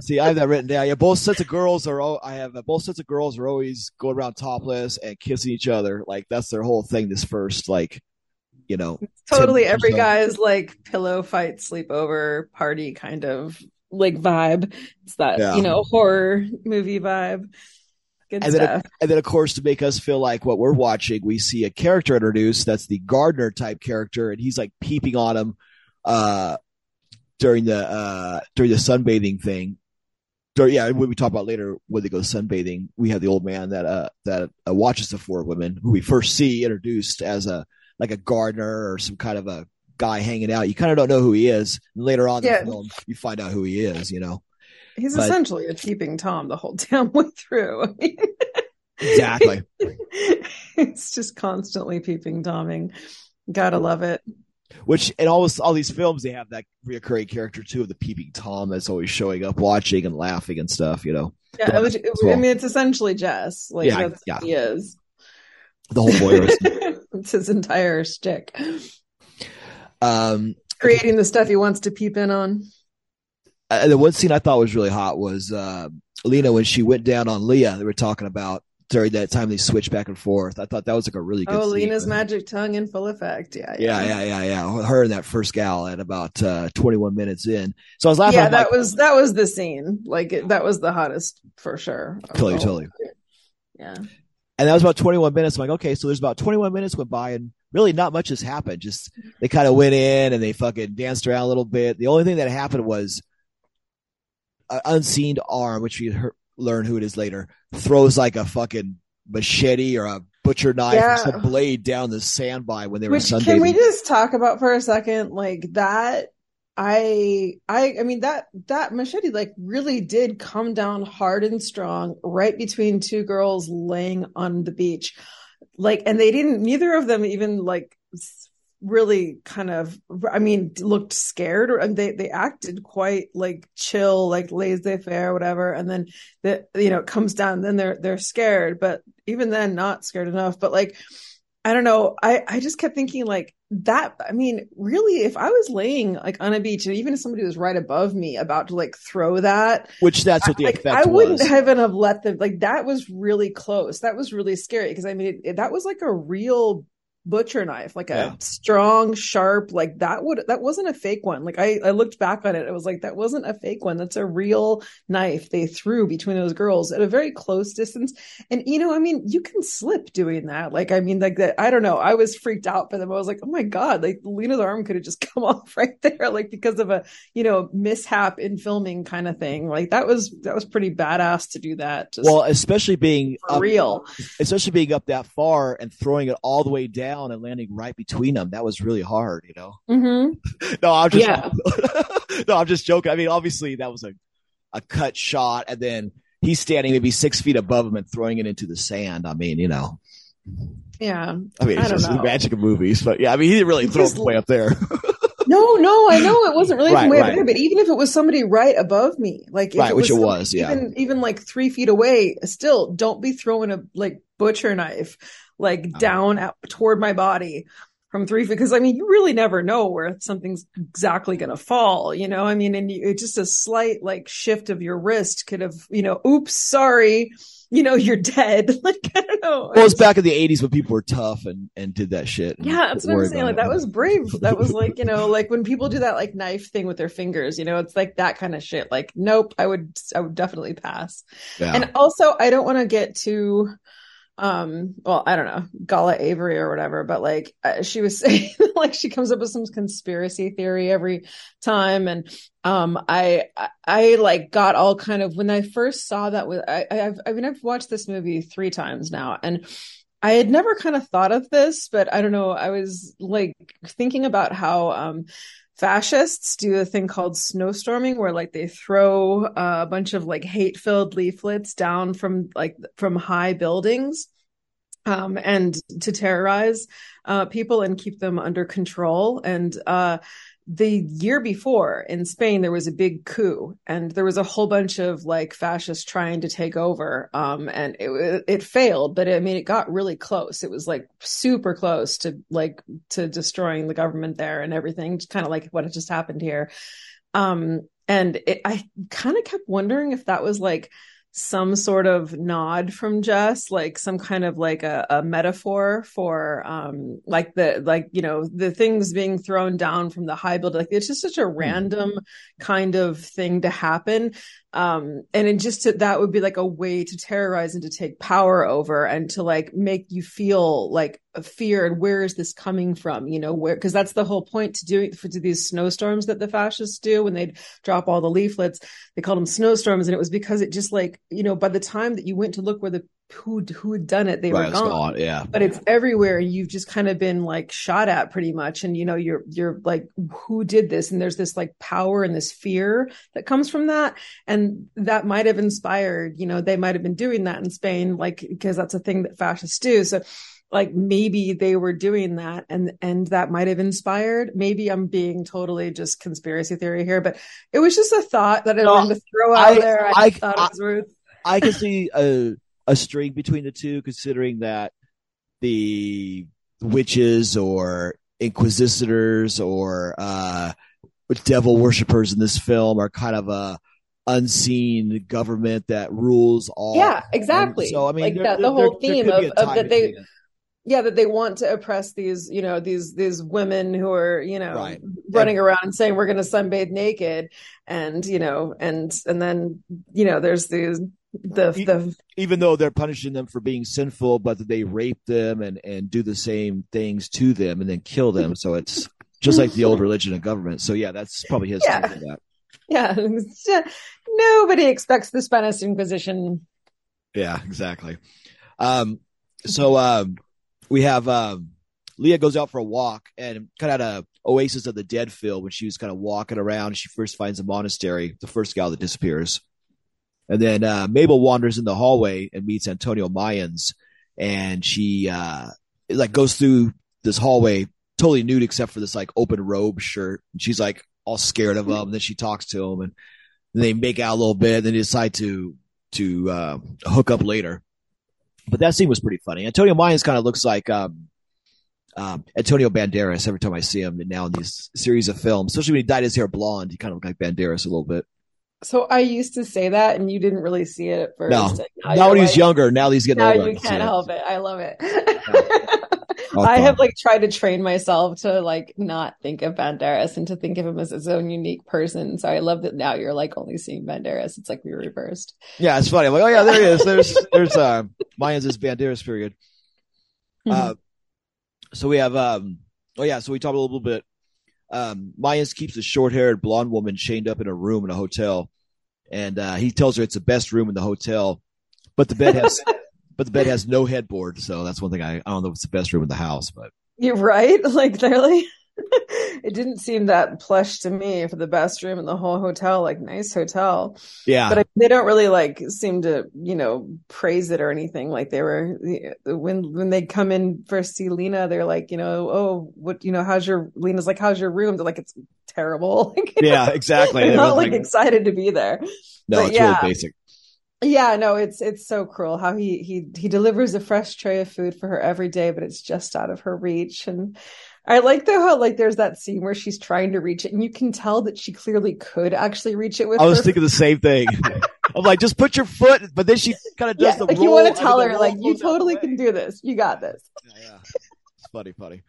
See, I have that written down. Yeah, both sets of girls are. All, I have uh, both sets of girls are always going around topless and kissing each other. Like that's their whole thing. This first, like, you know, totally every guy's like pillow fight, sleepover party kind of like vibe. It's that yeah. you know horror movie vibe. Good and stuff. Then, and then, of course, to make us feel like what we're watching, we see a character introduced. That's the gardener type character, and he's like peeping on him uh, during the uh, during the sunbathing thing. During, yeah, when we talk about later when they go sunbathing, we have the old man that uh, that uh, watches the four women who we first see introduced as a like a gardener or some kind of a guy hanging out. You kind of don't know who he is. And later on yeah. in the film, you find out who he is. You know. He's but, essentially a peeping tom the whole damn way through. I mean, exactly. it's just constantly peeping tomming. Gotta love it. Which in all all these films they have that reoccurring character too of the peeping tom that's always showing up, watching and laughing and stuff. You know. Yeah, it was, it, well. I mean it's essentially Jess. Like yeah, that's yeah. he is. The whole boy. it's his entire stick. Um, creating the stuff he wants to peep in on uh, the one scene I thought was really hot was uh, Lina when she went down on Leah. They were talking about during that time they switched back and forth. I thought that was like a really good. Oh, Lina's magic tongue in full effect. Yeah, yeah, yeah, yeah, yeah. yeah. Her and that first gal at about uh, 21 minutes in. So I was laughing. Yeah, that like, was that was the scene. Like it, that was the hottest for sure. Totally, totally. Yeah. And that was about 21 minutes. I'm like, okay, so there's about 21 minutes went by and really not much has happened. Just they kind of went in and they fucking danced around a little bit. The only thing that happened was an unseen arm, which we learn who it is later, throws like a fucking machete or a butcher knife yeah. or some blade down the sandby when they were sunbathing. Can we just talk about for a second, like that? I, I, I mean that that machete like really did come down hard and strong right between two girls laying on the beach, like, and they didn't. Neither of them even like really kind of i mean looked scared and they they acted quite like chill like laissez-faire whatever. And then the you know it comes down then they're they're scared. But even then not scared enough. But like i don't know. I i just kept thinking like that i mean really if i was laying like on a beach and even if somebody was right above me about to like throw that which that's what the I, like, I wouldn't even have let them like that was really close. That was really scary because i mean it, it, that was like a real butcher knife, like a yeah. strong, sharp, like that would that wasn't a fake one. Like I, I looked back on it, it was like that wasn't a fake one. That's a real knife they threw between those girls at a very close distance. And you know, I mean, you can slip doing that. Like, I mean, like that, I don't know. I was freaked out for them. I was like, oh my God, like Lina's arm could have just come off right there, like because of a, you know, mishap in filming kind of thing. Like that was that was pretty badass to do that. well, especially being up, real. Especially being up that far and throwing it all the way down down and landing right between them. That was really hard, you know? Mm-hmm. no, I'm just, yeah. no, I'm just joking. I mean, obviously that was a, a cut shot and then he's standing maybe six feet above him and throwing it into the sand. I mean, you know. Yeah. I mean, it's I just know. the magic of movies, but yeah, I mean, he didn't really throw it way up there. no, no, I know it wasn't really right, way right. up there, but even if it was somebody right above me, like right, it which it was, yeah, even, even like three feet away, still don't be throwing a like butcher knife like uh-huh. down at, toward my body from three feet because I mean you really never know where something's exactly going to fall, you know. I mean, and you, just a slight like shift of your wrist could have, you know, oops, sorry, you know, you're dead. Like, I don't know. Well, it's back in the '80s when people were tough and and did that shit. Yeah, that's what I'm saying. Like, that was brave. That was like, you know, like when people do that like knife thing with their fingers. You know, it's like that kind of shit. Like, nope, I would, I would definitely pass. Yeah. And also, I don't want to get too um well i don't know gala avery or whatever but like uh, she was saying like she comes up with some conspiracy theory every time and um i i, I like got all kind of when i first saw that with i i've i mean i've watched this movie three times now and I had never kind of thought of this, but I don't know. I was like thinking about how um, fascists do a thing called snowstorming where like they throw a bunch of like hate filled leaflets down from like from high buildings um, and to terrorize uh, people and keep them under control. And uh, the year before in Spain, there was a big coup and there was a whole bunch of like fascists trying to take over. Um, and it, it failed, but I mean, it got really close. It was like super close to like, to destroying the government there and everything, kind of like what had just happened here. Um, and it, I kind of kept wondering if that was like, some sort of nod from Jess, like some kind of like a, a, metaphor for um like the like you know the things being thrown down from the high building. Like it's just such a hmm. random kind of thing to happen um and it just to, that would be like a way to terrorize and to take power over and to like make you feel like a fear and where is this coming from? You know where because that's the whole point to do for to these snowstorms that the fascists do when they drop all the leaflets. They called them snowstorms and it was because it just like you know by the time that you went to look where the who who had done it they right, were gone. gone. yeah. But it's everywhere. You've just kind of been like shot at pretty much. And you know you're you're like who did this? And there's this like power and this fear that comes from that. And that might have inspired you know they might have been doing that in Spain like because that's a thing that fascists do. So like maybe they were doing that and and that might have inspired. Maybe i'm being totally just conspiracy theory here but it was just a thought that i no, wanted to throw out I, there. I, I thought I, it was worth I can see a a string between the two, considering that the witches or inquisitors or uh, devil worshippers in this film are kind of a unseen government that rules all. Yeah, exactly. And so I mean, like that, the whole there, theme there of, of that they. Yeah, that they want to oppress these, you know, these these women who are, you know, right. running and, around saying we're going to sunbathe naked, and you know, and and then you know, there's these the, the even though they're punishing them for being sinful, but they rape them and and do the same things to them and then kill them. So it's just like the old religion of government. So yeah, that's probably his yeah. Yeah, nobody expects the Spanish Inquisition. Yeah, exactly. Um, so um, we have um, Leah goes out for a walk and kind of had a oasis of the dead feel when she was kind of walking around. She first finds a monastery, the first gal that disappears. And then uh, Mabel wanders in the hallway and meets Antonio Mayans, and she uh, like goes through this hallway totally nude except for this like open robe shirt. And she's like all scared of him. And then she talks to him, and they make out a little bit. And then they decide to to uh, hook up later. But that scene was pretty funny. Antonio Mayans kind of looks like um, um, Antonio Banderas every time I see him now in these series of films, especially when he dyed his hair blonde. He kind of looked like Banderas a little bit. So I used to say that, and you didn't really see it at first. No, now, now when he's like, younger, now he's getting now older. you can't help it. I love it. I have like tried to train myself to like not think of Banderas and to think of him as his own unique person. So I love that now you're like only seeing Banderas. It's like we reversed. Yeah, it's funny. I'm like, oh yeah, there he is. There's there's uh Mayans' Banderas period. Mm-hmm. Uh, so we have um oh yeah, so we talked a little bit um, Mayans keeps a short haired blonde woman chained up in a room in a hotel. And uh, he tells her it's the best room in the hotel, but the bed has but the bed has no headboard. So that's one thing I, I don't know if it's the best room in the house, but you're right. Like clearly. it didn't seem that plush to me for the best room in the whole hotel. Like nice hotel. Yeah. But I, they don't really like seem to, you know, praise it or anything. Like they were when when they come in for see Lina, they're like, you know, oh, what, you know, how's your Lina's like, how's your room? They're like, it's terrible. yeah, exactly. They're not like, like, excited to be there. No, but, it's yeah. really basic. Yeah, no, it's it's so cruel how he he he delivers a fresh tray of food for her every day, but it's just out of her reach. And I like though how like there's that scene where she's trying to reach it, and you can tell that she clearly could actually reach it with. I was her. thinking the same thing. I'm like, just put your foot, but then she kind of does yeah, the like roll. you want to tell her, like, you goes out the totally can do this. You got this. Yeah, yeah. It's funny, funny.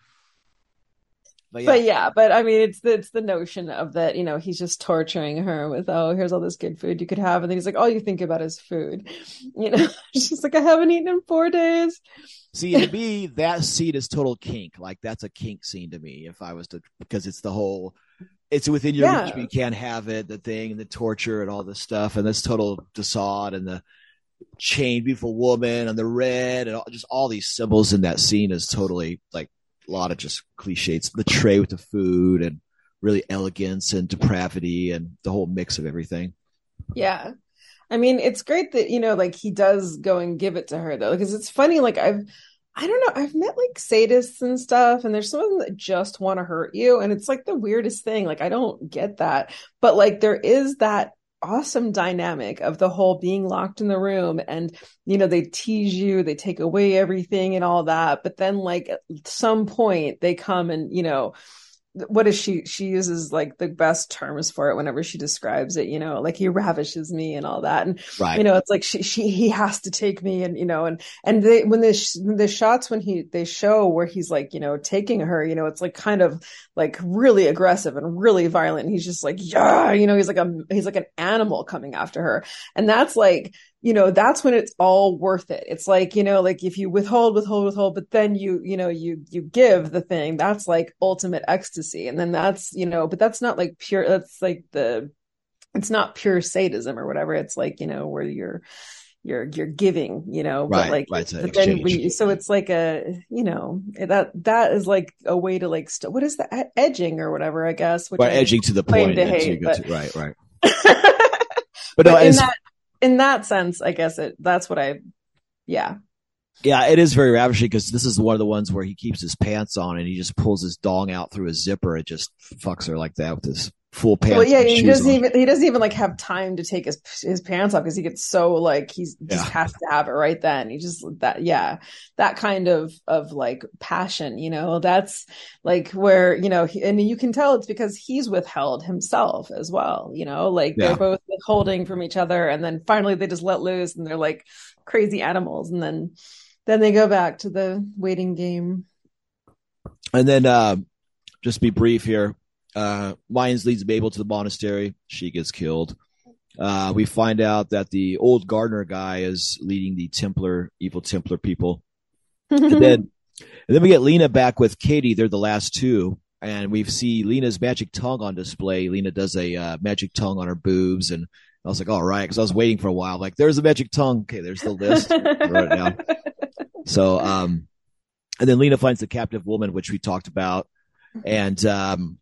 But yeah, But yeah, but I mean, it's the, it's the notion of that, you know, he's just torturing her with, oh, here's all this good food you could have. And then he's like, all you think about is food. You know, she's like, I haven't eaten in four days. See, to me, that scene is total kink. Like that's a kink scene to me. If I was to, because it's the whole, it's within your Yeah. reach, but you can't have it. The thing and the torture and all this stuff, and this total de Sade and the chained beautiful woman and the red and all, just all these symbols in that scene is totally like a lot of just cliches. The tray with the food and really elegance and depravity and the whole mix of everything. Yeah. I mean, it's great that, you know, like he does go and give it to her though, because it's funny. Like I've, I don't know, I've met like sadists and stuff, and there's some of them that just want to hurt you. And it's like the weirdest thing. Like I don't get that. But like there is that awesome dynamic of the whole being locked in the room and you know they tease you they take away everything and all that but then like at some point they come and you know what is she she uses like the best terms for it whenever she describes it you know like he ravishes me and all that. And Right. you know it's like she she he has to take me and you know and and they when the sh- the shots when he they show where he's like you know taking her you know it's like kind of like really aggressive and really violent. He's just like yeah you know he's like a he's like an animal coming after her. And that's like you know that's when it's all worth it it's like you know like if you withhold withhold withhold but then you you know you you give the thing that's like ultimate ecstasy and then that's you know but that's not like pure that's like the it's not pure sadism or whatever it's like you know where you're you're you're giving you know Right, but like right, an but then when you, so it's like a you know that that is like a way to like st- what is that E- edging or whatever i guess which Or edging to the point. to hate, but- to- right, right. But, but no, in it's, that in that sense i guess it that's what i yeah. Yeah, it is very ravishing because this is one of the ones where he keeps his pants on and he just pulls his dong out through his zipper. And just fucks her like that with his full pants. well yeah he doesn't on. even he doesn't even like have time to take his his pants off because he gets so like he's just has to have it right then he just that yeah that kind of of like passion you know that's like where you know he, and you can tell it's because he's withheld himself as well you know like Yeah. they're both withholding from each other and then finally they just let loose and they're like crazy animals and then then they go back to the waiting game And then, uh, just be brief here, uh, Mayans leads Mabel to the monastery. She gets killed. Uh, we find out that the old gardener guy is leading the Templar, evil Templar people. and then and then we get Lina back with Katie. They're the last two, and we see Lina's magic tongue on display. Lina does a uh, magic tongue on her boobs, and I was like, "All right," because I was waiting for a while. Like, there's a magic tongue. Okay, there's the list. Wrote it down. So, um, and then Lina finds the captive woman, which we talked about, and um,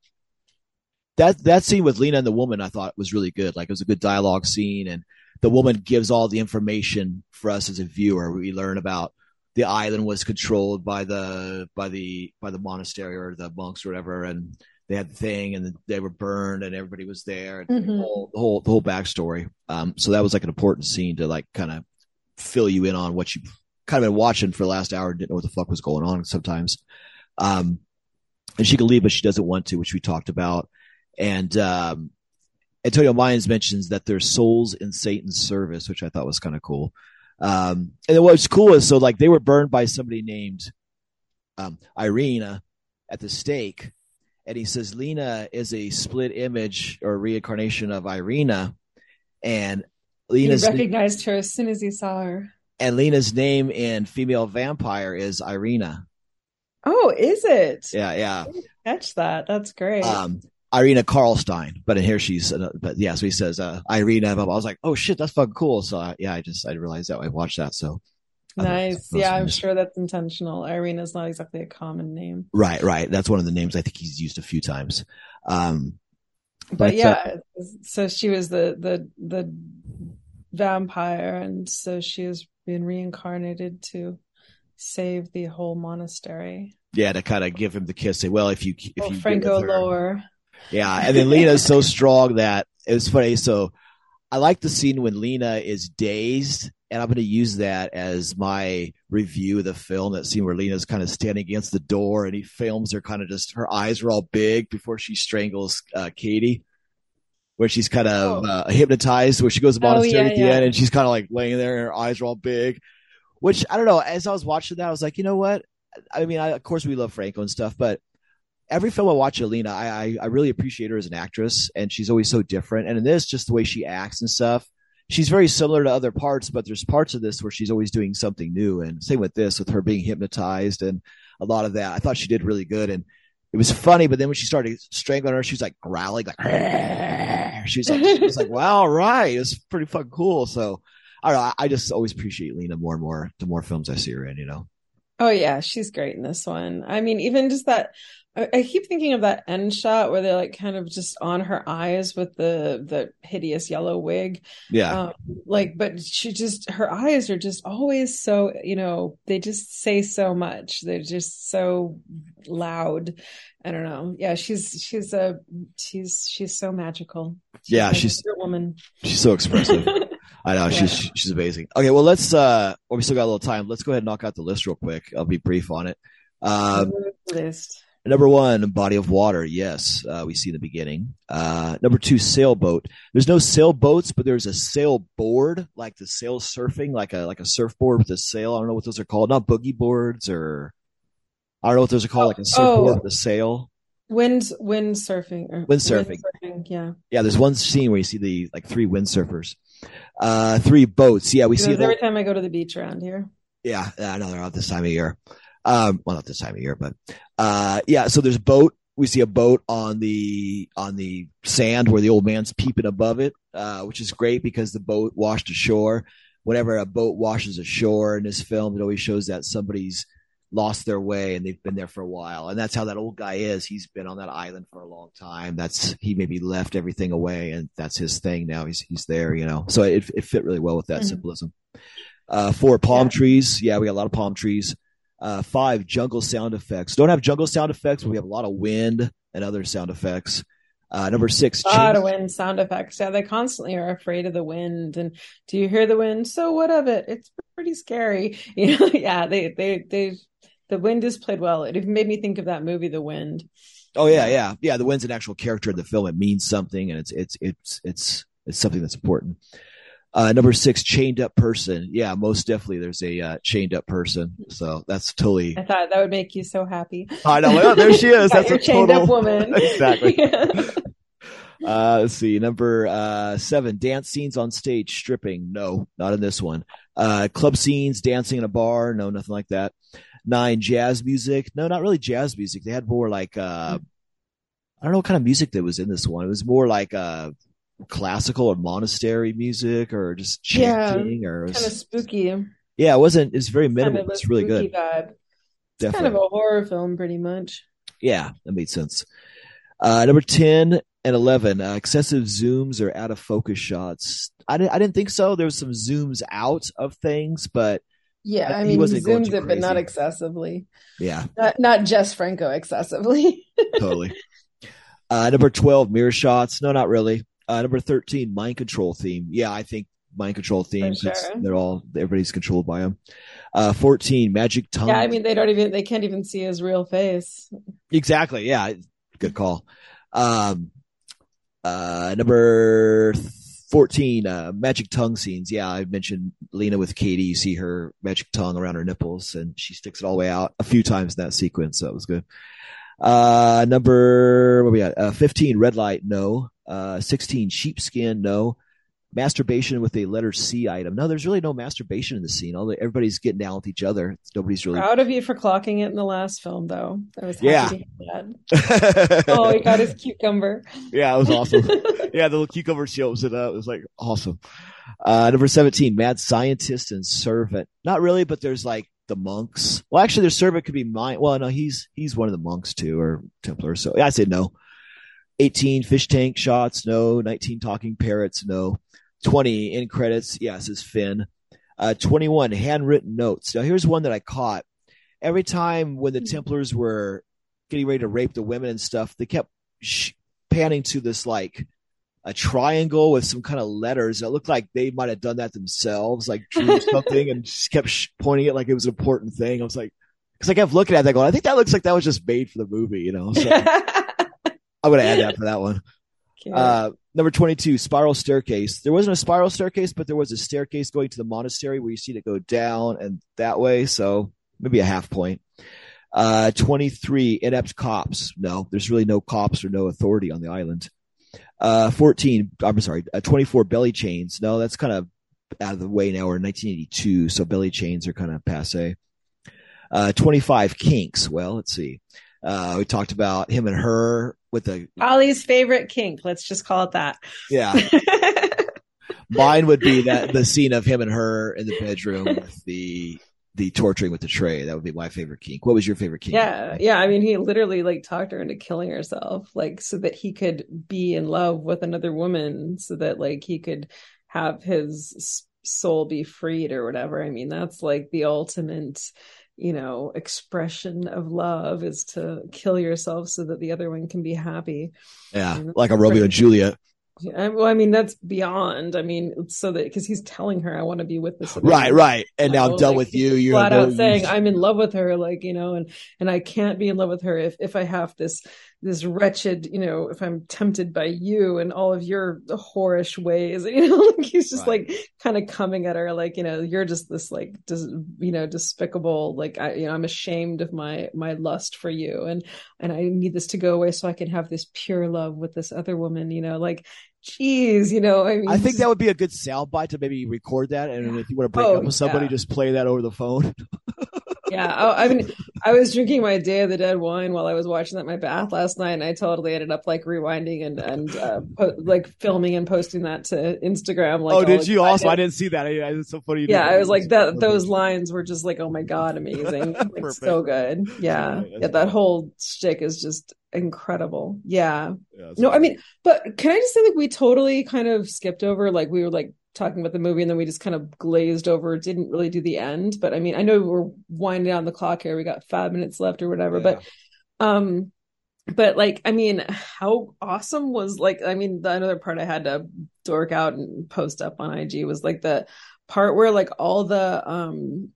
that that scene with Lina and the woman, I thought was really good. Like, it was a good dialogue scene, and the woman gives all the information for us as a viewer. We learn about the island was controlled by the by the by the monastery or the monks or whatever, and they had the thing, and they were burned, and everybody was there, and the, Mhm. whole, the whole the whole backstory. Um, so that was like an important scene to like kind of fill you in on what you kind of been watching for the last hour and didn't know what the fuck was going on sometimes. Um, and she can leave, but she doesn't want to, which we talked about. And um, Antonio Mayans mentions that there's souls in Satan's service, which I thought was kind of cool. Um, and then what's cool is so like they were burned by somebody named um, Irina at the stake, and he says Lina is a split image or reincarnation of Irina, and he Lina's recognized her as soon as he saw her and Lina's name in female vampire is Irina. oh is it Yeah, yeah. catch that that's great Um, Irina Karlstein, but in here she's, uh, but yeah, so he says uh, Irina. Blah, blah. I was like, oh shit, that's fucking cool. So uh, yeah, I just I realized that I watched that. So Nice. Yeah, I'm sure that's intentional. Irina's not exactly a common name. right, right. That's one of the names I think he's used a few times. Um, But, But, uh, yeah, so she was the the the vampire and so she has been reincarnated to save the whole monastery. yeah, to kind of give him the kiss. Say, well, if you if oh, you Franco her- Lore. Yeah, and then Lina's so strong that it was funny. So I like the scene when Lina is dazed, and I'm going to use that as my review of the film. That scene where Lina's kind of standing against the door, and he films her kind of just her eyes are all big before she strangles uh, Katie. where she's kind of uh, hypnotized, where she goes to Oh, yeah, at the yeah. end, and she's kind of like laying there, and her eyes are all big. Which I don't know. As I was watching that, I was like, you know what? I mean, I, of course we love Franco and stuff, but every film I watch Alina, I, I I really appreciate her as an actress, and she's always so different. And in this, just the way she acts and stuff, she's very similar to other parts, but there's parts of this where she's always doing something new. And same with this, with her being hypnotized and a lot of that. I thought she did really good, and it was funny. But then when she started strangling her, she was like growling, like she was like, she was like, wow, all right, it's pretty fucking cool. So. I know. I just always appreciate Lina more and more the more films I see her in, you know? Oh yeah, she's great in this one. I mean, even just that I, I keep thinking of that end shot where they're like kind of just on her eyes with the the hideous yellow wig. Yeah. Um, like, but she just her eyes are just always so, you know, they just say so much. They're just so loud. I don't know. Yeah, she's she's a she's she's so magical. Yeah, like a she's- Wonder woman. She's so expressive. I know she's she's amazing. Okay, well let's uh well we still got a little time. Let's go ahead and knock out the list real quick. I'll be brief on it. Um list. number one, body of water, yes, uh, we see in the beginning. Uh number two, sailboat. There's no sailboats, but there's a sailboard, like the sail surfing, like a like a surfboard with a sail. I don't know what those are called. Not boogie boards or I don't know what those are called, like a surfboard Oh. with a sail. Wind wind surfing or Windsurfing. windsurfing, yeah. Yeah, there's one scene where you see the like three windsurfers. Uh three boats. Yeah, we see Because every time I go to the beach around here. Yeah, I know they're out this time of year. Um, well, not this time of year, but uh, yeah. So there's a boat. We see a boat on the on the sand where the old man's peeping above it, uh, which is great because the boat washed ashore. Whenever a boat washes ashore in this film, it always shows that somebody's lost their way and they've been there for a while. And that's how that old guy is. He's been on that island for a long time. That's he maybe left everything away and that's his thing now. He's he's there, you know. So it it fit really well with that Mhm. symbolism. Uh, four palm Yeah. trees. Yeah, we got a lot of palm trees. Uh, five jungle sound effects. Don't have jungle sound effects, but we have a lot of wind and other sound effects. Uh, number six, A lot of wind sound effects. Yeah, they constantly are afraid of the wind. And do you hear the wind? So what of it? It's pretty scary. You know, yeah, they they they the wind is played well. It made me think of that movie, The Wind. Oh yeah, yeah, yeah. The wind's an actual character in the film. It means something, and it's it's it's it's it's something that's important. Uh, number six, chained up person. Yeah, most definitely. There's a uh, chained up person. So that's totally. I thought that would make you so happy. I know. Oh, there she is. That's a chained total up woman. exactly. Yeah. Uh, let's see. Number uh, seven, dance scenes on stage, stripping. No, not in this one. Uh, club scenes, dancing in a bar. No, nothing like that. Nine, jazz music. No, not really jazz music. They had more like, uh, I don't know what kind of music that was in this one. It was more like, uh, classical or monastery music or just Yeah, chanting or it was, kind of spooky. yeah, it wasn't, it's very Kind minimal. of It's really good. vibe. It's kind Definitely. of a horror film, pretty much. Yeah, that made sense. Uh, number 10 and 11, uh, excessive zooms or out of focus shots. I didn't, I didn't think so. There was some zooms out of things, but Yeah, I He mean, he wasn't going zooms it, but not excessively. yeah, Not not Jess Franco excessively. totally. Uh, number 12, mirror shots. No, not really. Uh, number 13, mind control theme. Yeah, I think mind control theme. sure. They're all, everybody's controlled by them. Uh, 14, magic tongue. yeah, I mean, they don't even they can't even see his real face. Exactly. Yeah. Good call. Um, uh, number 14, uh, magic tongue scenes. Yeah. I mentioned Lina with Katie. You see her magic tongue around her nipples and she sticks it all the way out a few times in that sequence. So that was good. Uh, number, what we got? Uh, 15, red light. No. Uh, 16, sheepskin. No. Masturbation with a letter C item. No, there's really no masturbation in the scene. Although everybody's getting down with each other. Nobody's really. Proud of you for clocking it in the last film, though. I was happy Yeah. Oh, he got his cucumber. yeah, it was awesome. yeah, the little cucumber shows it up. It was like awesome. Uh, number 17, mad scientist and servant. Not really, but there's like the monks. Well, actually, their servant could be mine. Well, no, he's, he's one of the monks too, or Templar. So yeah, I say no. 18, fish tank shots. No. 19, talking parrots. No. 20, in credits. Yes, is Fin. Uh, 21, handwritten notes. Now here's one that I caught. Every time when the Templars were getting ready to rape the women and stuff, they kept sh- panning to this like a triangle with some kind of letters. It looked like they might have done that themselves, like drew something and just kept sh- pointing it like it was an important thing. I was like, because I kept looking at that going, I think that looks like that was just made for the movie, you know. So I'm gonna add that for that one. Uh, Number 22, spiral staircase. There wasn't a spiral staircase, but there was a staircase going to the monastery where you see it go down and that way. So maybe a half point. Uh, 23, inept cops. No, there's really no cops or no authority on the island. Uh, 14, I'm sorry, uh, 24, belly chains. No, that's kind of out of the way now. We're in 1982, so belly chains are kind of passe. Uh, 25, kinks. Well, let's see. Uh, we talked about him and her with the Ollie's favorite kink. Let's just call it that. Yeah. Mine would be that the scene of him and her in the bedroom with the the torturing with the tray. That would be my favorite kink. What was your favorite kink? Yeah, yeah. I mean, he literally like talked her into killing herself, like so that he could be in love with another woman, so that like he could have his soul be freed or whatever. I mean, that's like the ultimate you know expression of love is to kill yourself so that the other one can be happy yeah like a romeo and juliet yeah, well, I mean that's beyond. I mean, so that because he's telling her, "I want to be with this." Right, right, and now I'm done like, with you. You're flat out saying, "I'm in love with her," like you know, and and I can't be in love with her if if I have this this wretched, you know, if I'm tempted by you and all of your whorish ways, you know, like he's just right. like kind of coming at her, like, you know, you're just this like, dis, you know, despicable, like, I, you know, I'm ashamed of my, my lust for you. And, and I need this to go away so I can have this pure love with this other woman, you know, like, geez, you know, I mean, I think that would be a good soundbite to maybe record that. And if you want to break oh, up with somebody, yeah. just play that over the phone. yeah. Oh, I mean, I was drinking my Day of the Dead wine while I was watching that my bath last night, and I totally ended up like rewinding and and uh, po- like filming and posting that to Instagram. Like, oh, did you also? I didn't see that. It's so funny. Yeah, I was like that. Those lines were just like, oh my god, amazing, like, so good. Yeah, yeah, that whole shtick is just incredible. Yeah. yeah no. I mean, but can I just say like we totally kind of skipped over like we were like talking about the movie and then we just kind of glazed over didn't really do the end but i mean i know we're winding down the clock here we got five minutes left or whatever yeah. but um but like i mean how awesome was like i mean the another part i had to dork out and post up on ig was like the part where like all the um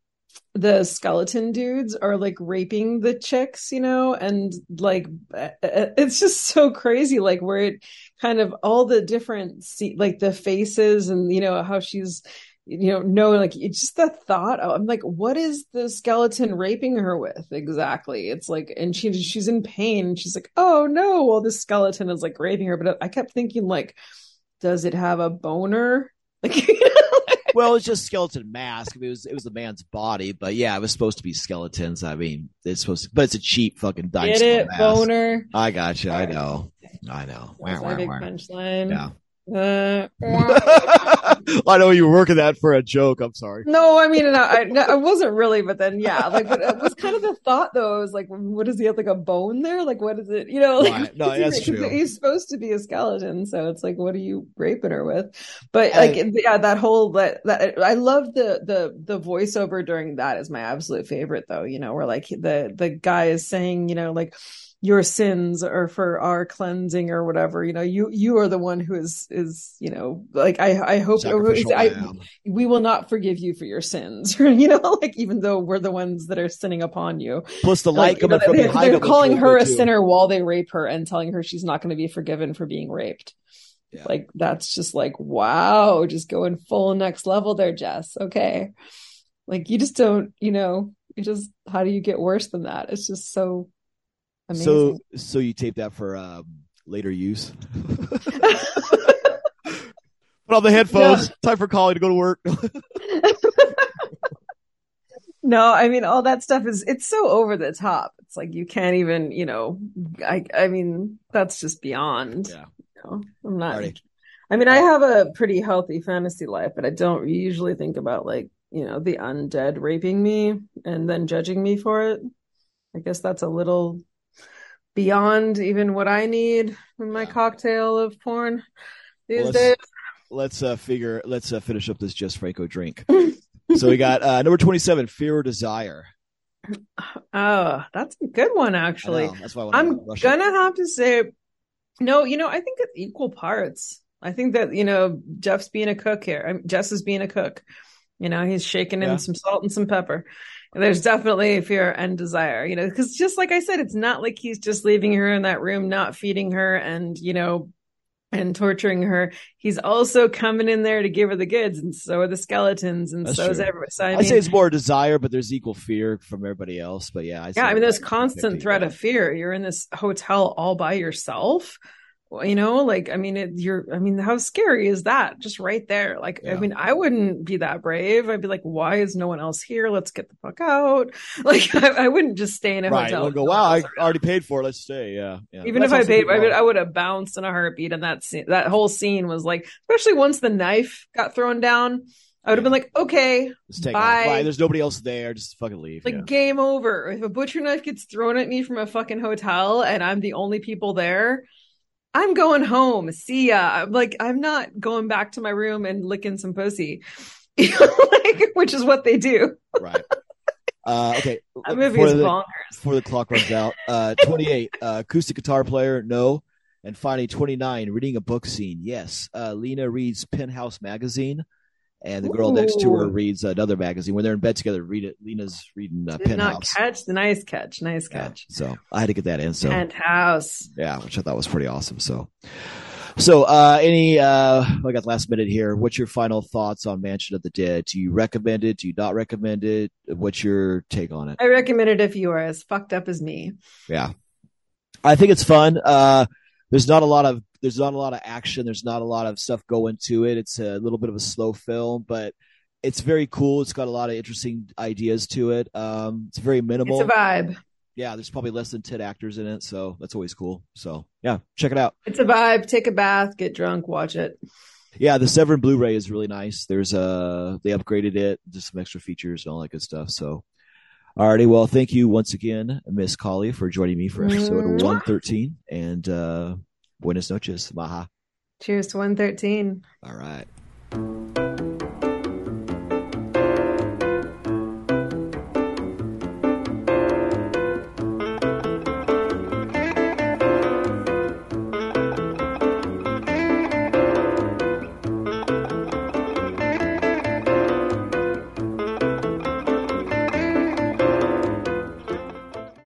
the skeleton dudes are like raping the chicks, you know, and like it's just so crazy, like where it kind of all the different like the faces and you know how she's you know no like it's just the thought i'm like what is the skeleton raping her with exactly it's like and she she's in pain and she's like oh no well this skeleton is like raping her but i kept thinking like does it have a boner like well, it's just skeleton mask. it was it was the man's body, but yeah, it was supposed to be skeletons. I mean, it's supposed to, but it's a cheap fucking dinosaur Get it, mask. boner. I got you. I know. I know. That's my big punchline. Yeah. Uh, I know you were working that for a joke. I'm sorry. No, I mean, I, I, I wasn't really, but then yeah, like, but it was kind of the thought though. It was like, what does he have like a bone there? Like, what is it? You know, like, right. no, that's true. He's supposed to be a skeleton, so it's like, what are you raping her with? But like, yeah, that whole that that I love the the the voiceover during that is my absolute favorite though. You know, where like the the guy is saying, you know, like your sins or for our cleansing or whatever you know you you are the one who is is you know like i i hope I, we will not forgive you for your sins you know like even though we're the ones that are sinning upon you. Plus the light like, coming know, from they're, behind they're calling her a too. sinner while they rape her and telling her she's not going to be forgiven for being raped. Yeah. like that's just like wow just going full next level there jess okay? Like you just don't you know you just how do you get worse than that? It's just so Amazing. So, so you tape that for um, later use. Put on the headphones. No. Time for Kali to go to work. no, I mean all that stuff is it's so over the top. It's like you can't even, you know, I I mean that's just beyond. Yeah. You know, I'm not. Alrighty. I mean, I have a pretty healthy fantasy life, but I don't usually think about like you know the undead raping me and then judging me for it. I guess that's a little beyond even what I need in my cocktail of porn these let's, days. Let's uh, figure. Let's uh, finish up this Jess Franco drink. so we got uh, number twenty-seven, Fear or Desire. Oh, that's a good one, actually. That's why I am gonna have to say, no. You know, I think it's equal parts. I think that you know Jeff's being a cook here. I'm, Jess is being a cook. You know, he's shaking yeah. in some salt and some pepper there's definitely fear and desire, you know, because just like I said, it's not like he's just leaving her in that room, not feeding her and, you know, and torturing her. He's also coming in there to give her the goods, and so are the skeletons, and That's so is everyone. So, I I mean, say it's more desire, but there's equal fear from everybody else. But yeah, I'd yeah, I mean, there's constant 50, threat of fear. You're in this hotel all by yourself. You know, like I mean, it, you're. I mean, how scary is that? Just right there. Like, I mean, I wouldn't be that brave. I'd be like, why is no one else here? Let's get the fuck out. Like, I, I wouldn't just stay in a Right. hotel. We'll go, wow, I already paid for it. Let's stay. Yeah. yeah. Even That's if I paid, I would, I would have bounced in a heartbeat. And that scene, that whole scene was like, especially once the knife got thrown down, I would have been like, okay, Bye. Bye. There's nobody else there. Just fucking leave. like yeah. game over. If a butcher knife gets thrown at me from a fucking hotel and I'm the only people there, I'm going home. See ya. I'm like, I'm not going back to my room and licking some pussy. like, which is what they do. right. Uh, okay. That movie Before is the, bonkers. before the clock runs out. Uh, 28. Uh, acoustic guitar player. No. And finally, 29. Reading a book scene. Yes. Uh, Lina reads Penthouse magazine. And the girl next to her reads another magazine. When they're in bed together, read it. Lina's reading uh, Did not catch the nice catch. Nice Yeah, catch. so I had to get that in. So Penthouse. yeah, which I thought was pretty awesome. So, so uh, any uh, I got the last minute here. What's your final thoughts on Mansion of the Dead? Do you recommend it? Do you not recommend it? What's your take on it? I recommend it if you are as fucked up as me. Yeah, I think it's fun. Uh, there's not a lot of there's not a lot of action. There's not a lot of stuff going to it. It's a little bit of a slow film, but it's very cool. It's got a lot of interesting ideas to it. Um, it's very minimal. It's a vibe. yeah, there's probably less than ten actors in it, so that's always cool. So yeah, check it out. It's a vibe. Take a bath, get drunk, watch it. Yeah, the Severin Blu-ray is really nice. There's uh they upgraded it, just some extra features and all that good stuff. So, alrighty, well, thank you once again, Miss Kali, for joining me for episode one thirteen, and uh, buenas noches, maha. Cheers to 113. All right.